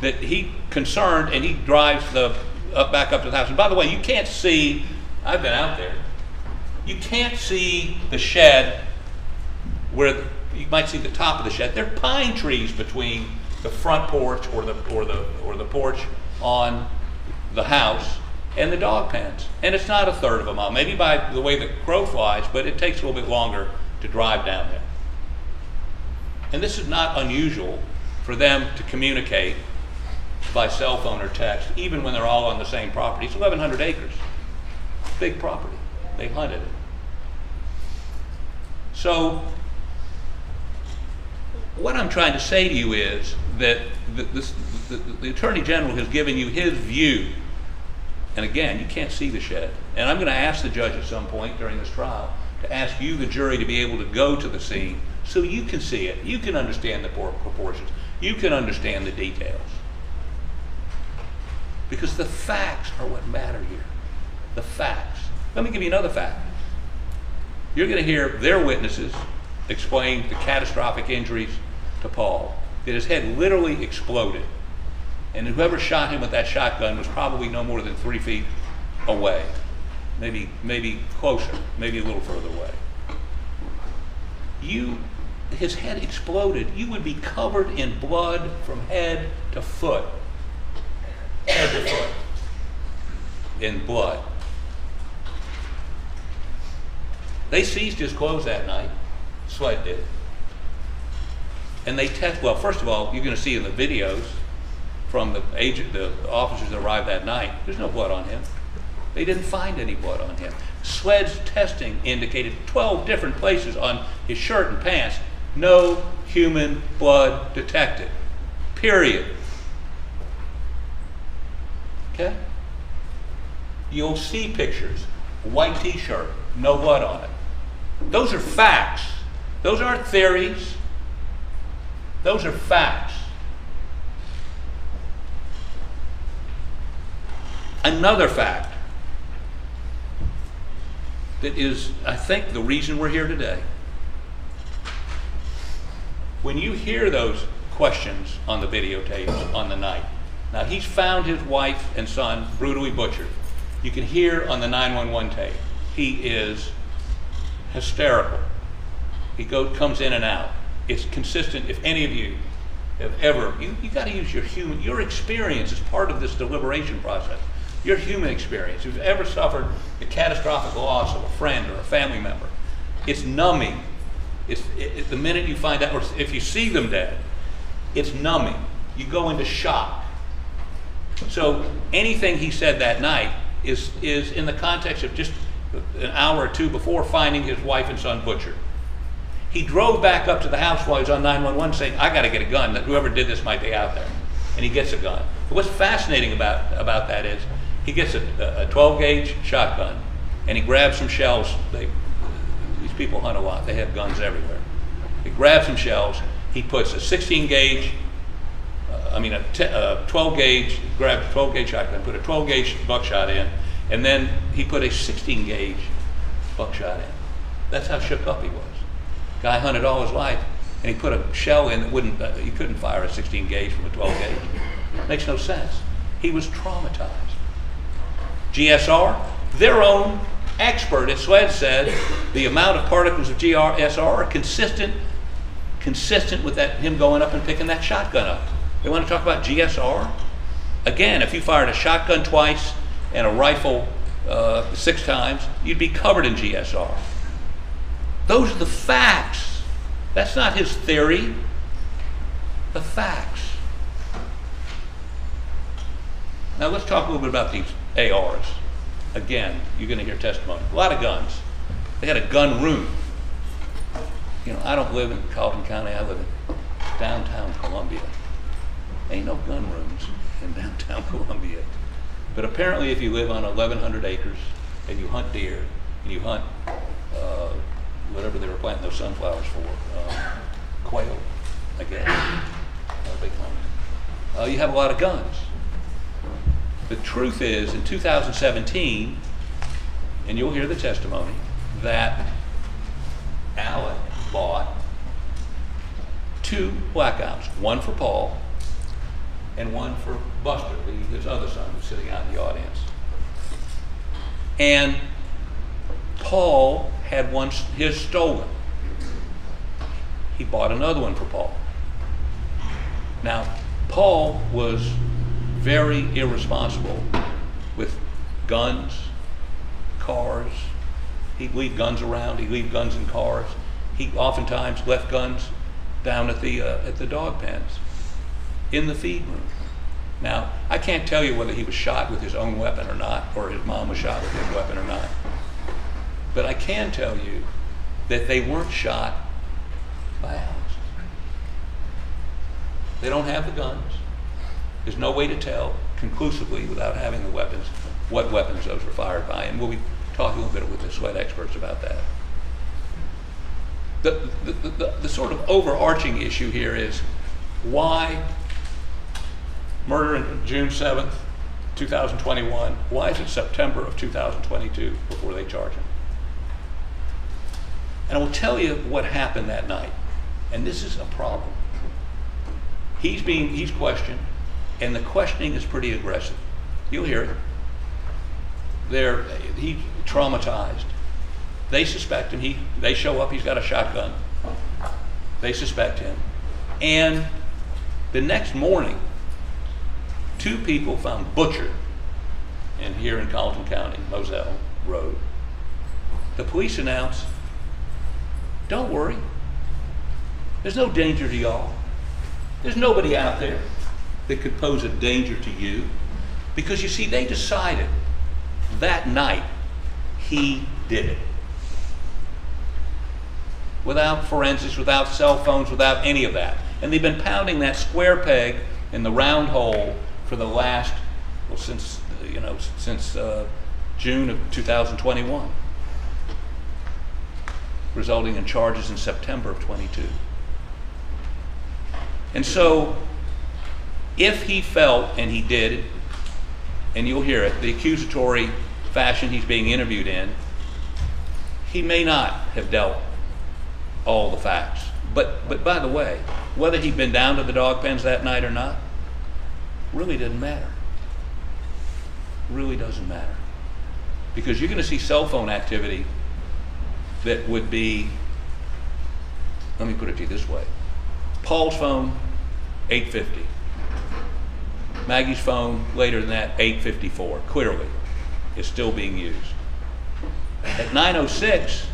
that he concerned and he drives the up back up to the house. And by the way, you can't see. I've been out there. You can't see the shed where you might see the top of the shed. There are pine trees between the front porch or the or the or the porch on the house and the dog pens. And it's not a third of a mile, maybe by the way the crow flies, but it takes a little bit longer to drive down there. And this is not unusual for them to communicate by cell phone or text, even when they're all on the same property. It's 1,100 acres, big property. They hunted it. So, what I'm trying to say to you is that the, this, the, the Attorney General has given you his view. And again, you can't see the shed. And I'm going to ask the judge at some point during this trial to ask you, the jury, to be able to go to the scene so you can see it. You can understand the proportions. You can understand the details. Because the facts are what matter here. The facts. Let me give you another fact. You're going to hear their witnesses explain the catastrophic injuries to Paul. That his head literally exploded. And whoever shot him with that shotgun was probably no more than three feet away. Maybe, maybe closer, maybe a little further away. You, his head exploded. You would be covered in blood from head to foot. Head to foot. In blood. They seized his clothes that night. SLED did. And they test, well, first of all, you're going to see in the videos from the agent, the officers that arrived that night, there's no blood on him. They didn't find any blood on him. SLED's testing indicated 12 different places on his shirt and pants, no human blood detected. Period. Okay? You'll see pictures, white t shirt, no blood on it. Those are facts. Those aren't theories. Those are facts. Another fact that is, I think, the reason we're here today. When you hear those questions on the videotapes on the night, now he's found his wife and son brutally butchered. You can hear on the 911 tape, he is hysterical. He go, comes in and out. It's consistent. If any of you have ever, you, you got to use your human, your experience is part of this deliberation process. Your human experience. If you've ever suffered the catastrophic loss of a friend or a family member, it's numbing. It's it, it- the minute you find out, or if you see them dead, it's numbing. You go into shock. So anything he said that night is, is in the context of just an hour or two before finding his wife and son butchered. He drove back up to the house while he was on 911 saying, I got to get a gun, whoever did this might be out there. And he gets a gun. But what's fascinating about, about that is he gets a, a 12 gauge shotgun and he grabs some shells. They, these people hunt a lot, they have guns everywhere. He grabs some shells, he puts a 16 gauge uh, I mean, a, te- a 12 gauge, grabbed a 12 gauge shotgun, put a 12 gauge buckshot in, and then he put a 16 gauge buckshot in. That's how shook up he was. Guy hunted all his life, and he put a shell in that wouldn't, uh, he couldn't fire a 16 gauge from a 12 gauge. Makes no sense. He was traumatized. GSR, their own expert at SLED said the amount of particles of GSR are consistent consistent with that him going up and picking that shotgun up. They want to talk about GSR? Again, if you fired a shotgun twice and a rifle uh, six times, you'd be covered in GSR. Those are the facts. That's not his theory. The facts. Now let's talk a little bit about these ARs. Again, you're going to hear testimony. A lot of guns. They had a gun room. You know, I don't live in Colleton County. I live in downtown Columbia. Ain't no gun rooms in [LAUGHS] downtown Columbia. But apparently, if you live on 1,100 acres and you hunt deer and you hunt uh, whatever they were planting those sunflowers for, uh, quail, I guess. A big one. Uh, you have a lot of guns. The truth is, in 2017, and you'll hear the testimony, that Alec bought two blackouts, one for Paul and one for Buster, his other son who's sitting out in the audience. And Paul had one, s- his stolen. He bought another one for Paul. Now, Paul was very irresponsible with guns, cars. He'd leave guns around. He'd leave guns in cars. He oftentimes left guns down at the uh, at the dog pens, in the feed room. Now, I can't tell you whether he was shot with his own weapon or not, or his mom was shot with his weapon or not. But I can tell you that they weren't shot by Alex. They don't have the guns. There's no way to tell conclusively without having the weapons what weapons those were fired by, and we'll be talking a little bit with the SWAT experts about that. The, the, the, the, the sort of overarching issue here is why murder on June 7th, 2021, why is it September of 2022 before they charge him? And I will tell you what happened that night, and this is a problem. He's being, he's questioned, and the questioning is pretty aggressive. You'll hear it. They're, he's traumatized. They suspect him. He, they show up. He's got a shotgun. They suspect him. And the next morning, two people found butchered in here in Colleton County, Moselle Road. The police announced, "Don't worry. There's no danger to y'all. There's nobody out there that could pose a danger to you." Because you see, they decided that night he did it. Without forensics, without cell phones, without any of that. And they've been pounding that square peg in the round hole for the last, well, since, you know, since uh, June of 2021, resulting in charges in September of 22. And so, if he felt, and he did, and you'll hear it, the accusatory fashion he's being interviewed in, he may not have dealt all the facts. But, but by the way, whether he'd been down to the dog pens that night or not, really didn't matter. Really doesn't matter. Because you're going to see cell phone activity that would be, let me put it to you this way Paul's phone, 850. Maggie's phone, later than that, 854. Clearly, is still being used. At 906,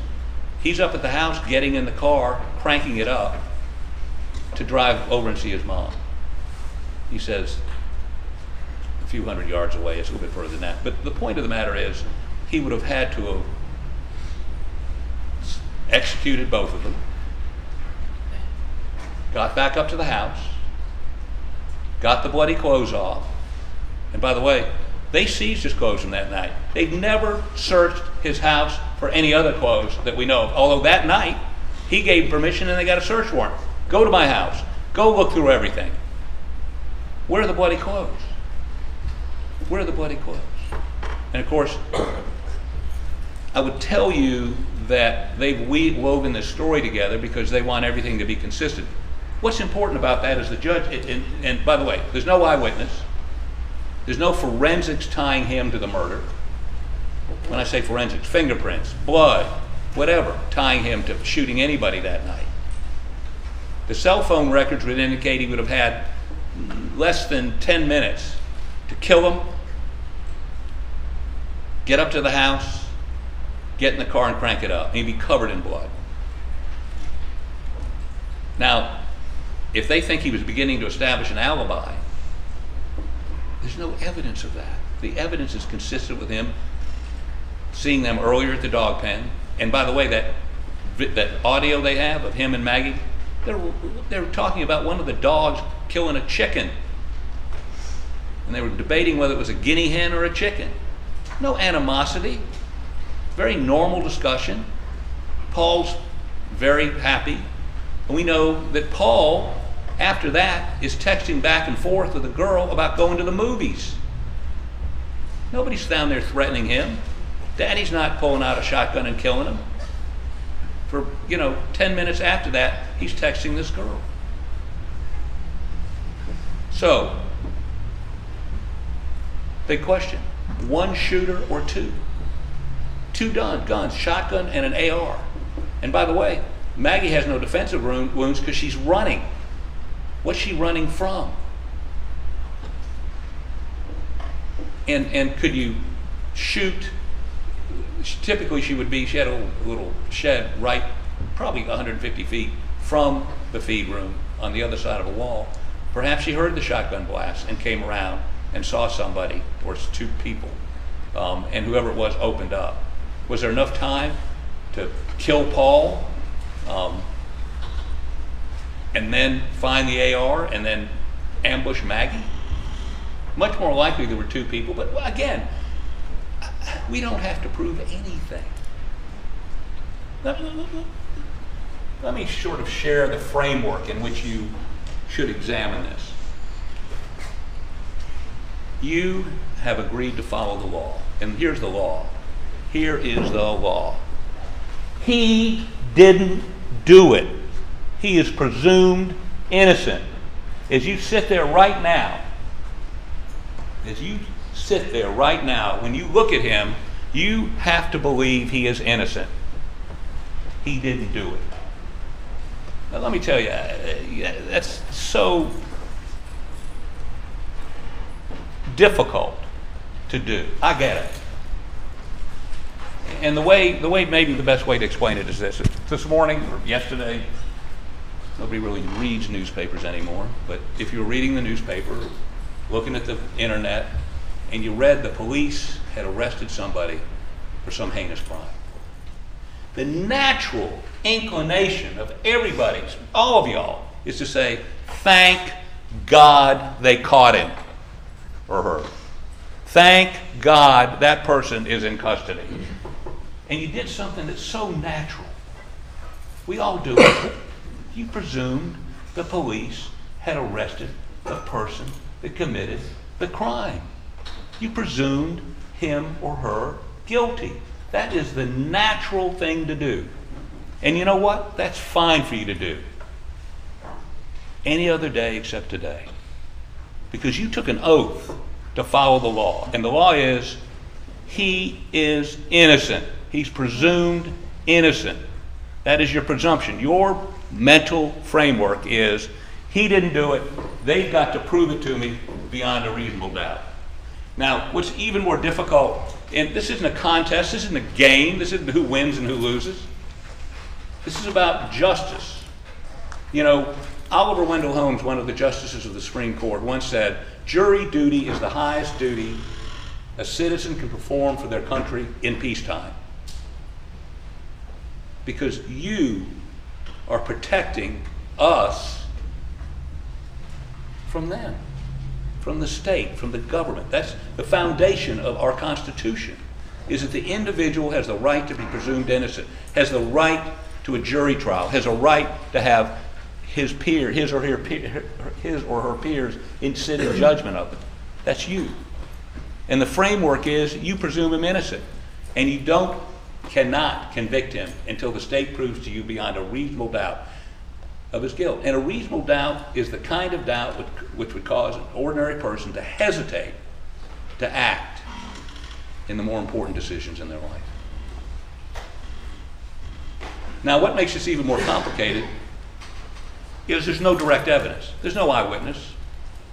he's up at the house getting in the car, cranking it up to drive over and see his mom. He says, few hundred yards away, it's a little bit further than that. But the point of the matter is, he would have had to have executed both of them, got back up to the house, got the bloody clothes off. And by the way, they seized his clothes from that night. They've never searched his house for any other clothes that we know of. Although that night, he gave permission and they got a search warrant. Go to my house. Go look through everything. Where are the bloody clothes? Where are the bloody clothes? And of course, I would tell you that they've woven this story together because they want everything to be consistent. What's important about that is the judge, and, and, and by the way, there's no eyewitness. There's no forensics tying him to the murder. When I say forensics, fingerprints, blood, whatever, tying him to shooting anybody that night. The cell phone records would indicate he would have had less than 10 minutes to kill him, get up to the house, get in the car and crank it up. He'd be covered in blood. Now, if they think he was beginning to establish an alibi, there's no evidence of that. The evidence is consistent with him seeing them earlier at the dog pen. And by the way, that that audio they have of him and Maggie, they're they're talking about one of the dogs killing a chicken, and they were debating whether it was a guinea hen or a chicken. No animosity. Very normal discussion. Paul's very happy. And we know that Paul, after that, is texting back and forth with a girl about going to the movies. Nobody's down there threatening him. Daddy's not pulling out a shotgun and killing him. For, you know, 10 minutes after that, he's texting this girl. So, big question one shooter or two? Two done, guns, shotgun and an AR. And by the way, Maggie has no defensive wound- wounds because she's running. What's she running from? And, and could you shoot? Typically, she would be, she had a little, little shed right, probably 150 feet from the feed room on the other side of a wall. Perhaps she heard the shotgun blast and came around and saw somebody or two people, um, and whoever it was opened up. Was there enough time to kill Paul um, and then find the AR and then ambush Maggie? Much more likely there were two people, but again, we don't have to prove anything. Let, me sort of share the framework in which you should examine this. You have agreed to follow the law, and here's the law. Here is the law. He didn't do it. He is presumed innocent. As you sit there right now, as you sit there right now, when you look at him, you have to believe he is innocent. He didn't do it. Now, let me tell you, uh, that's so difficult to do. I get it. And the way, the way, maybe the best way to explain it is this. This morning or yesterday, nobody really reads newspapers anymore, but if you're reading the newspaper, looking at the internet, and you read the police had arrested somebody for some heinous crime, the natural inclination of everybody, all of y'all, is to say, thank God they caught him or her. Thank God that person is in custody. And you did something that's so natural. We all do it. You presumed the police had arrested the person that committed the crime. You presumed him or her guilty. That is the natural thing to do. And you know what? That's fine for you to do. Any other day except today. Because you took an oath to follow the law. And the law is he is innocent. He's presumed innocent. That is your presumption. Your mental framework is he didn't do it. They've got to prove it to me beyond a reasonable doubt. Now, what's even more difficult, and this isn't a contest, this isn't a game, this isn't who wins and who loses. This is about justice. You know, Oliver Wendell Holmes, one of the justices of the Supreme Court, once said, Jury duty is the highest duty a citizen can perform for their country in peacetime. Because you are protecting us from them, from the state, from the government. That's the foundation of our Constitution, is that the individual has the right to be presumed innocent, has the right to a jury trial, has a right to have his peer, his or her, peer, his or her peers in sit in [CLEARS THROAT] judgment of him. That's you. And the framework is you presume him innocent, and you don't, cannot convict him until the state proves to you beyond a reasonable doubt of his guilt. And a reasonable doubt is the kind of doubt which, which would cause an ordinary person to hesitate to act in the more important decisions in their life. Now, what makes this even more complicated is there's no direct evidence. There's no eyewitness.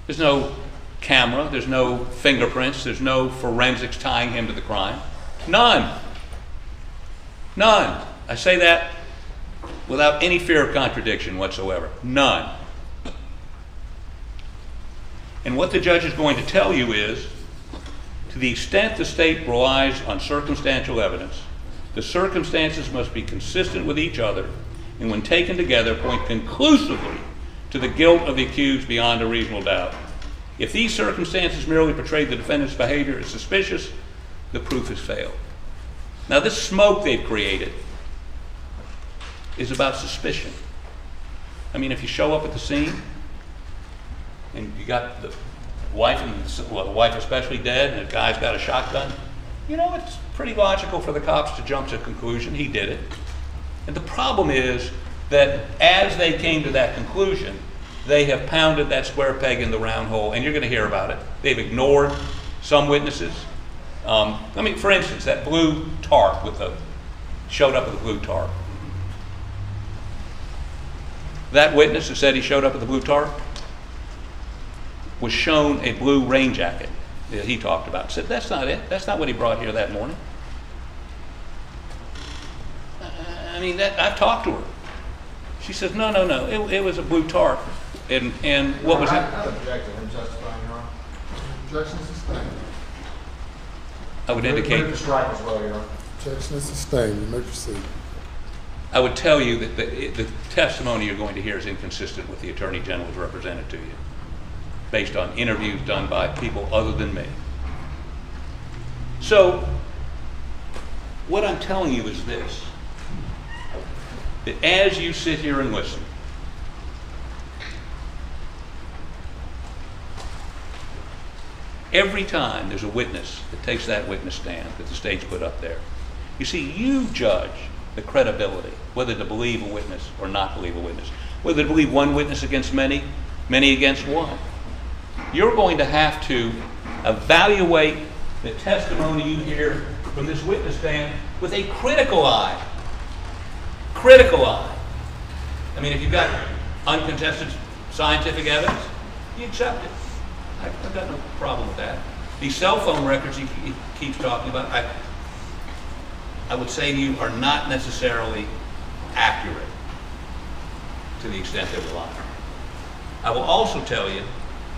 There's no camera. There's no fingerprints. There's no forensics tying him to the crime. None. None. I say that without any fear of contradiction whatsoever. None. And what the judge is going to tell you is to the extent the state relies on circumstantial evidence, the circumstances must be consistent with each other and, when taken together, point conclusively to the guilt of the accused beyond a reasonable doubt. If these circumstances merely portray the defendant's behavior as suspicious, the proof has failed. Now, this smoke they've created is about suspicion. I mean, if you show up at the scene and you got the wife and, well, the wife especially dead and the guy's got a shotgun, you know, it's pretty logical for the cops to jump to a conclusion, he did it. And the problem is that as they came to that conclusion, they have pounded that square peg in the round hole, and you're going to hear about it. They've ignored some witnesses. Um, I mean, for instance, that blue tarp with the showed up with a blue tarp. That witness who said he showed up with a blue tarp was shown a blue rain jacket that he talked about. Said that's not it. That's not what he brought here that morning. I mean, that, I've talked to her. She says, no, no, no, it, it was a blue tarp. And, and what was it? I object to him testifying, Your Honor. Objection sustained. I would Move- Move indicate, to strike as well, Your Honor. Objection is sustained. You may proceed. I would tell you that the, the testimony you're going to hear is inconsistent with the Attorney General's represented to you, based on interviews done by people other than me. So, what I'm telling you is this, that as you sit here and listen, every time there's a witness that takes that witness stand that the state's put up there, you see, you judge the credibility, whether to believe a witness or not believe a witness, whether to believe one witness against many, many against one. You're going to have to evaluate the testimony you hear from this witness stand with a critical eye. Critical eye. I mean, if you've got uncontested scientific evidence, you accept it. I've I've got no problem with that. These cell phone records he he keeps talking about, I, I would say to you, are not necessarily accurate to the extent they're lying. I will also tell you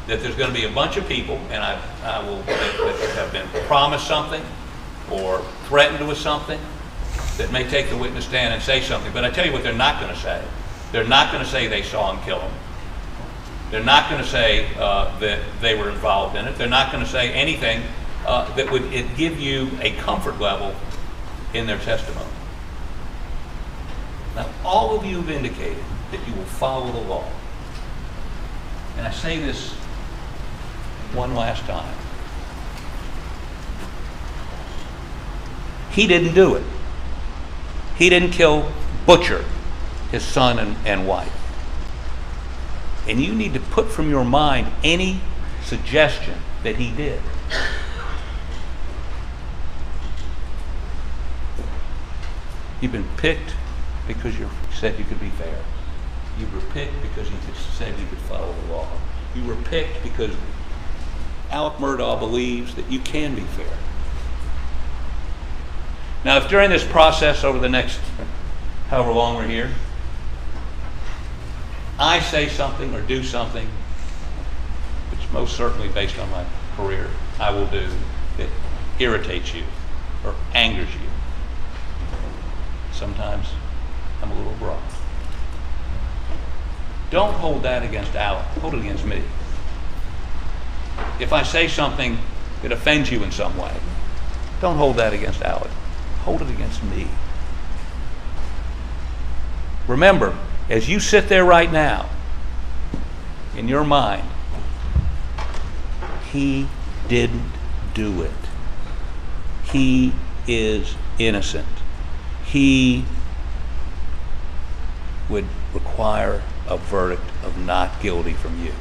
that there's going to be a bunch of people, and I, I will, that have been promised something or threatened with something, that may take the witness stand and say something. But I tell you what they're not going to say. They're not going to say they saw him kill him. They're not going to say uh, that they were involved in it. They're not going to say anything uh, that would give you a comfort level in their testimony. Now, all of you have indicated that you will follow the law. And I say this one last time. He didn't do it. He didn't kill Butcher, his son and, and wife. And you need to put from your mind any suggestion that he did. You've been picked because you said you could be fair. You were picked because you said you could follow the law. You were picked because Alex Murdaugh believes that you can be fair. Now, if during this process over the next however long we're here, I say something or do something, which most certainly based on my career, I will do that irritates you or angers you. Sometimes I'm a little abrupt. Don't hold that against Alex, hold it against me. If I say something that offends you in some way, don't hold that against Alex, hold it against me. Remember, as you sit there right now, in your mind, he didn't do it. He is innocent. He would require a verdict of not guilty from you.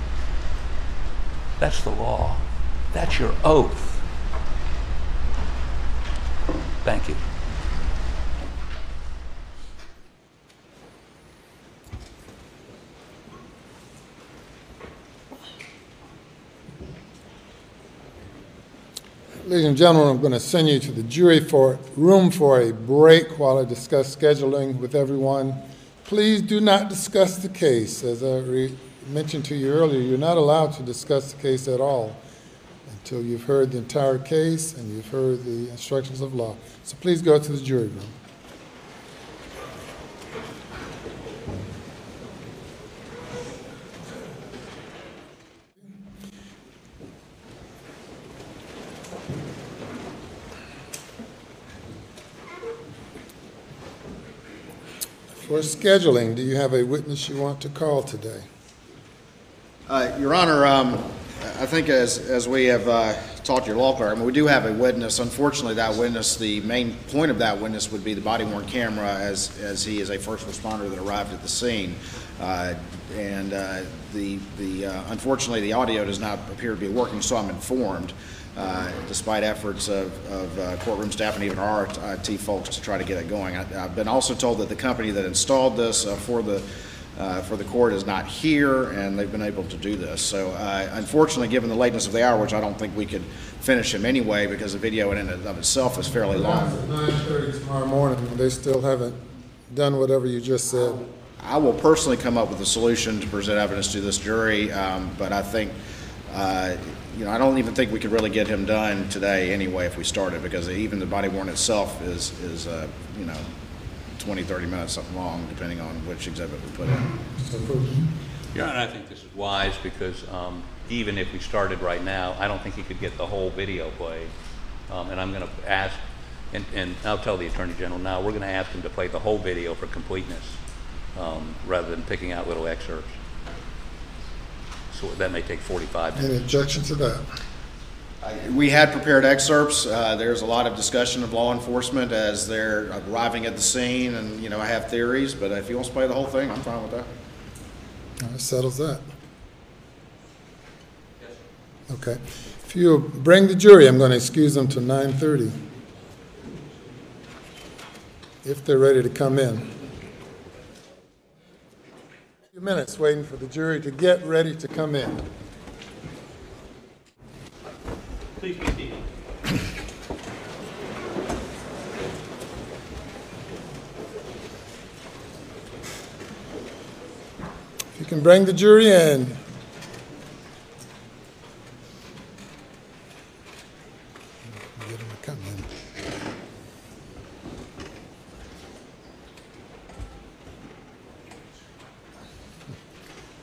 That's the law. That's your oath. Thank you. Ladies and gentlemen, I'm going to send you to the jury for, room for a break while I discuss scheduling with everyone. Please do not discuss the case. As I mentioned to you earlier, you're not allowed to discuss the case at all until you've heard the entire case and you've heard the instructions of law. So please go to the jury room. For scheduling, do you have a witness you want to call today? Uh, Your Honor, um, I think as, as we have uh, talked to your law clerk, I mean, we do have a witness. Unfortunately, that witness, the main point of that witness would be the body worn camera as, as he is a first responder that arrived at the scene. Uh, And uh, the, the, uh, unfortunately, the audio does not appear to be working, so I'm informed, uh, despite efforts of, of uh, courtroom staff and even our IT folks to try to get it going. I- I've been also told that the company that installed this uh, for the uh, for the court is not here, and they've been able to do this. So uh, unfortunately, given the lateness of the hour, which I don't think we could finish him anyway, because the video in and of itself is fairly long, Nine thirty tomorrow morning, and they still haven't done whatever you just said. I will personally come up with a solution to present evidence to this jury, um, but I think, uh, you know, I don't even think we could really get him done today anyway if we started, because even the body worn itself is, is, uh, you know, 20, 30 minutes something long, depending on which exhibit we put in. Your Honor, I think this is wise because um, even if we started right now, I don't think he could get the whole video played. Um, And I'm going to ask, and, and I'll tell the Attorney General now, we're going to ask him to play the whole video for completeness um, rather than picking out little excerpts. So that may take 45 minutes. Any objection to that? We had prepared excerpts. Uh, There's a lot of discussion of law enforcement as they're arriving at the scene, and, you know, I have theories, but if you wants to play the whole thing, I'm fine with that. All right, settles that. Okay. If you bring the jury, I'm going to excuse them to nine thirty. If they're ready to come in. Few minutes waiting for the jury to get ready to come in. Please be seated. If you can bring the jury in. Get them to come in.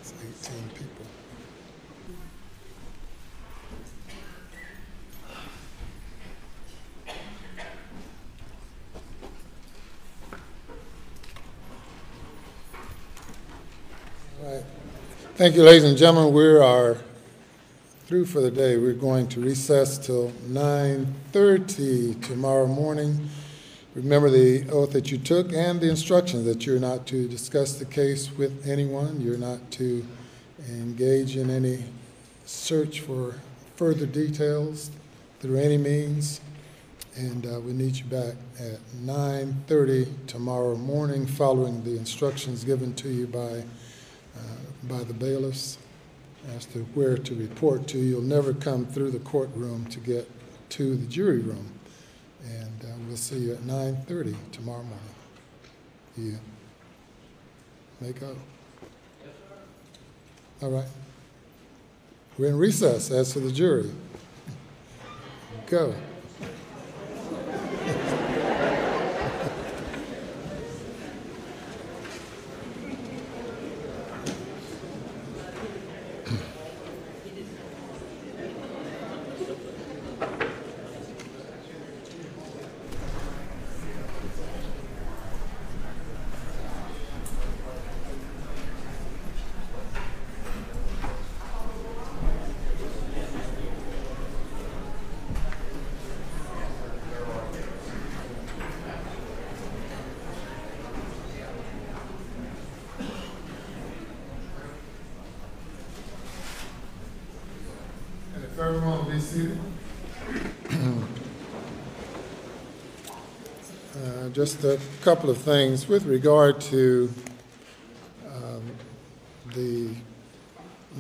It's 18 people. Right. Thank you, ladies and gentlemen. We are through for the day. We're going to recess till 9:30 tomorrow morning. Remember the oath that you took and the instructions that you're not to discuss the case with anyone. You're not to engage in any search for further details through any means. And uh, we need you back at 9:30 tomorrow morning, following the instructions given to you by by the bailiffs as to where to report to. You'll never come through the courtroom to get to the jury room. And uh, we'll see you at 9:30 tomorrow morning. You may go. All right. We're in recess as to the jury. Go. And if everyone will be seated. Uh, Just a couple of things with regard to um, the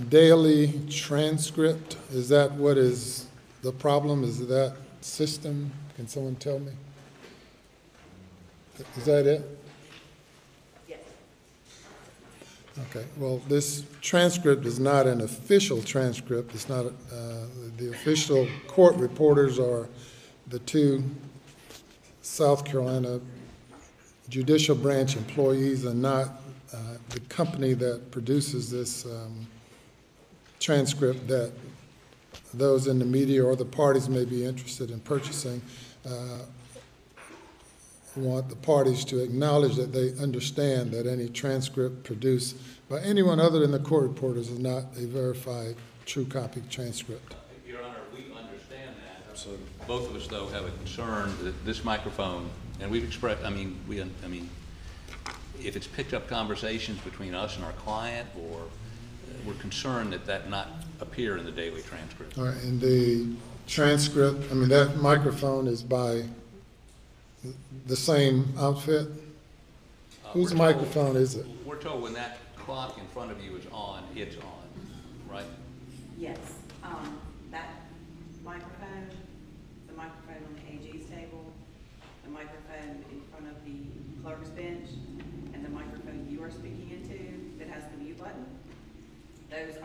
daily transcript. Is that what is the problem? Is that system? Can someone tell me? Is that it? Yes. Okay, well, this transcript is not an official transcript. It's not, uh, the official court reporters are the two South Carolina judicial branch employees and not uh, the company that produces this um, transcript that those in the media or the parties may be interested in purchasing. Uh, want the parties to acknowledge that they understand that any transcript produced by anyone other than the court reporters is not a verified true copy transcript. Your Honor, we understand that. Absolutely. Both of us, though, have a concern that this microphone, and we've expressed, I mean, we, I mean, if it's picked up conversations between us and our client, or uh, we're concerned that that not appear in the daily transcript. All right, and the transcript, I mean, that microphone is by the same outfit? Uh, Whose we're told- microphone is it? We're told when that clock in front of you is on, it's on, right? Yes, um, that microphone, the microphone on the AG's table, the microphone in front of the clerk's bench, and the microphone you are speaking into that has the mute button, those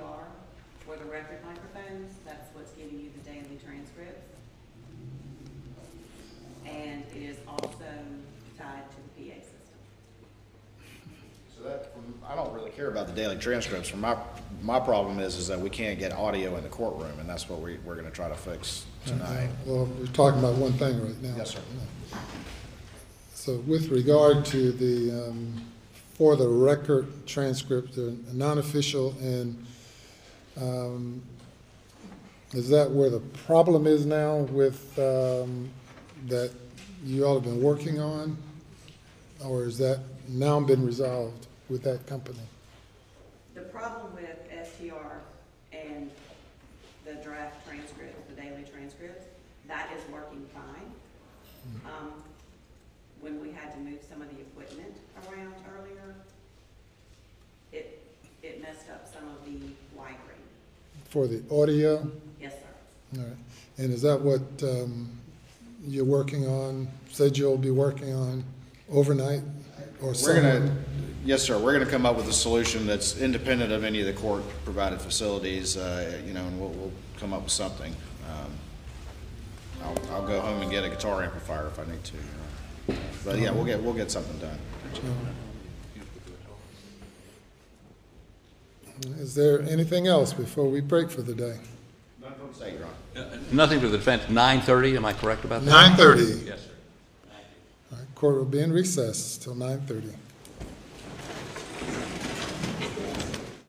are FTR for the record microphones, that's what's giving you the daily transcripts. And it is also tied to the PA system. So that, I don't really care about the daily transcripts. For my, my problem is, is that we can't get audio in the courtroom, and that's what we, we're gonna try to fix tonight. Well, we're talking about one thing right now. Yes, sir. So with regard to the, um, for the record transcript, the non-official, and um, is that where the problem is now with, um, that you all have been working on? Or is that now been resolved with that company? The problem with FTR and the draft transcripts, the daily transcripts, that is working fine. Um, When we had to move some of the equipment around earlier, it, it messed up some of the wiring. For the audio? Yes, sir. All right. And is that what um, you're working on, said you'll be working on overnight or We're somewhere? gonna, yes, sir, we're gonna come up with a solution that's independent of any of the court-provided facilities, uh, you know, and we'll, we'll come up with something. Um, I'll, I'll go home and get a guitar amplifier if I need to. you know. But yeah, we'll get, we'll get something done. Is there anything else before we break for the day? Uh, nothing to the defense, 9:30, am I correct about that? 9:30. Yes, sir. Court will be in recess till 9:30.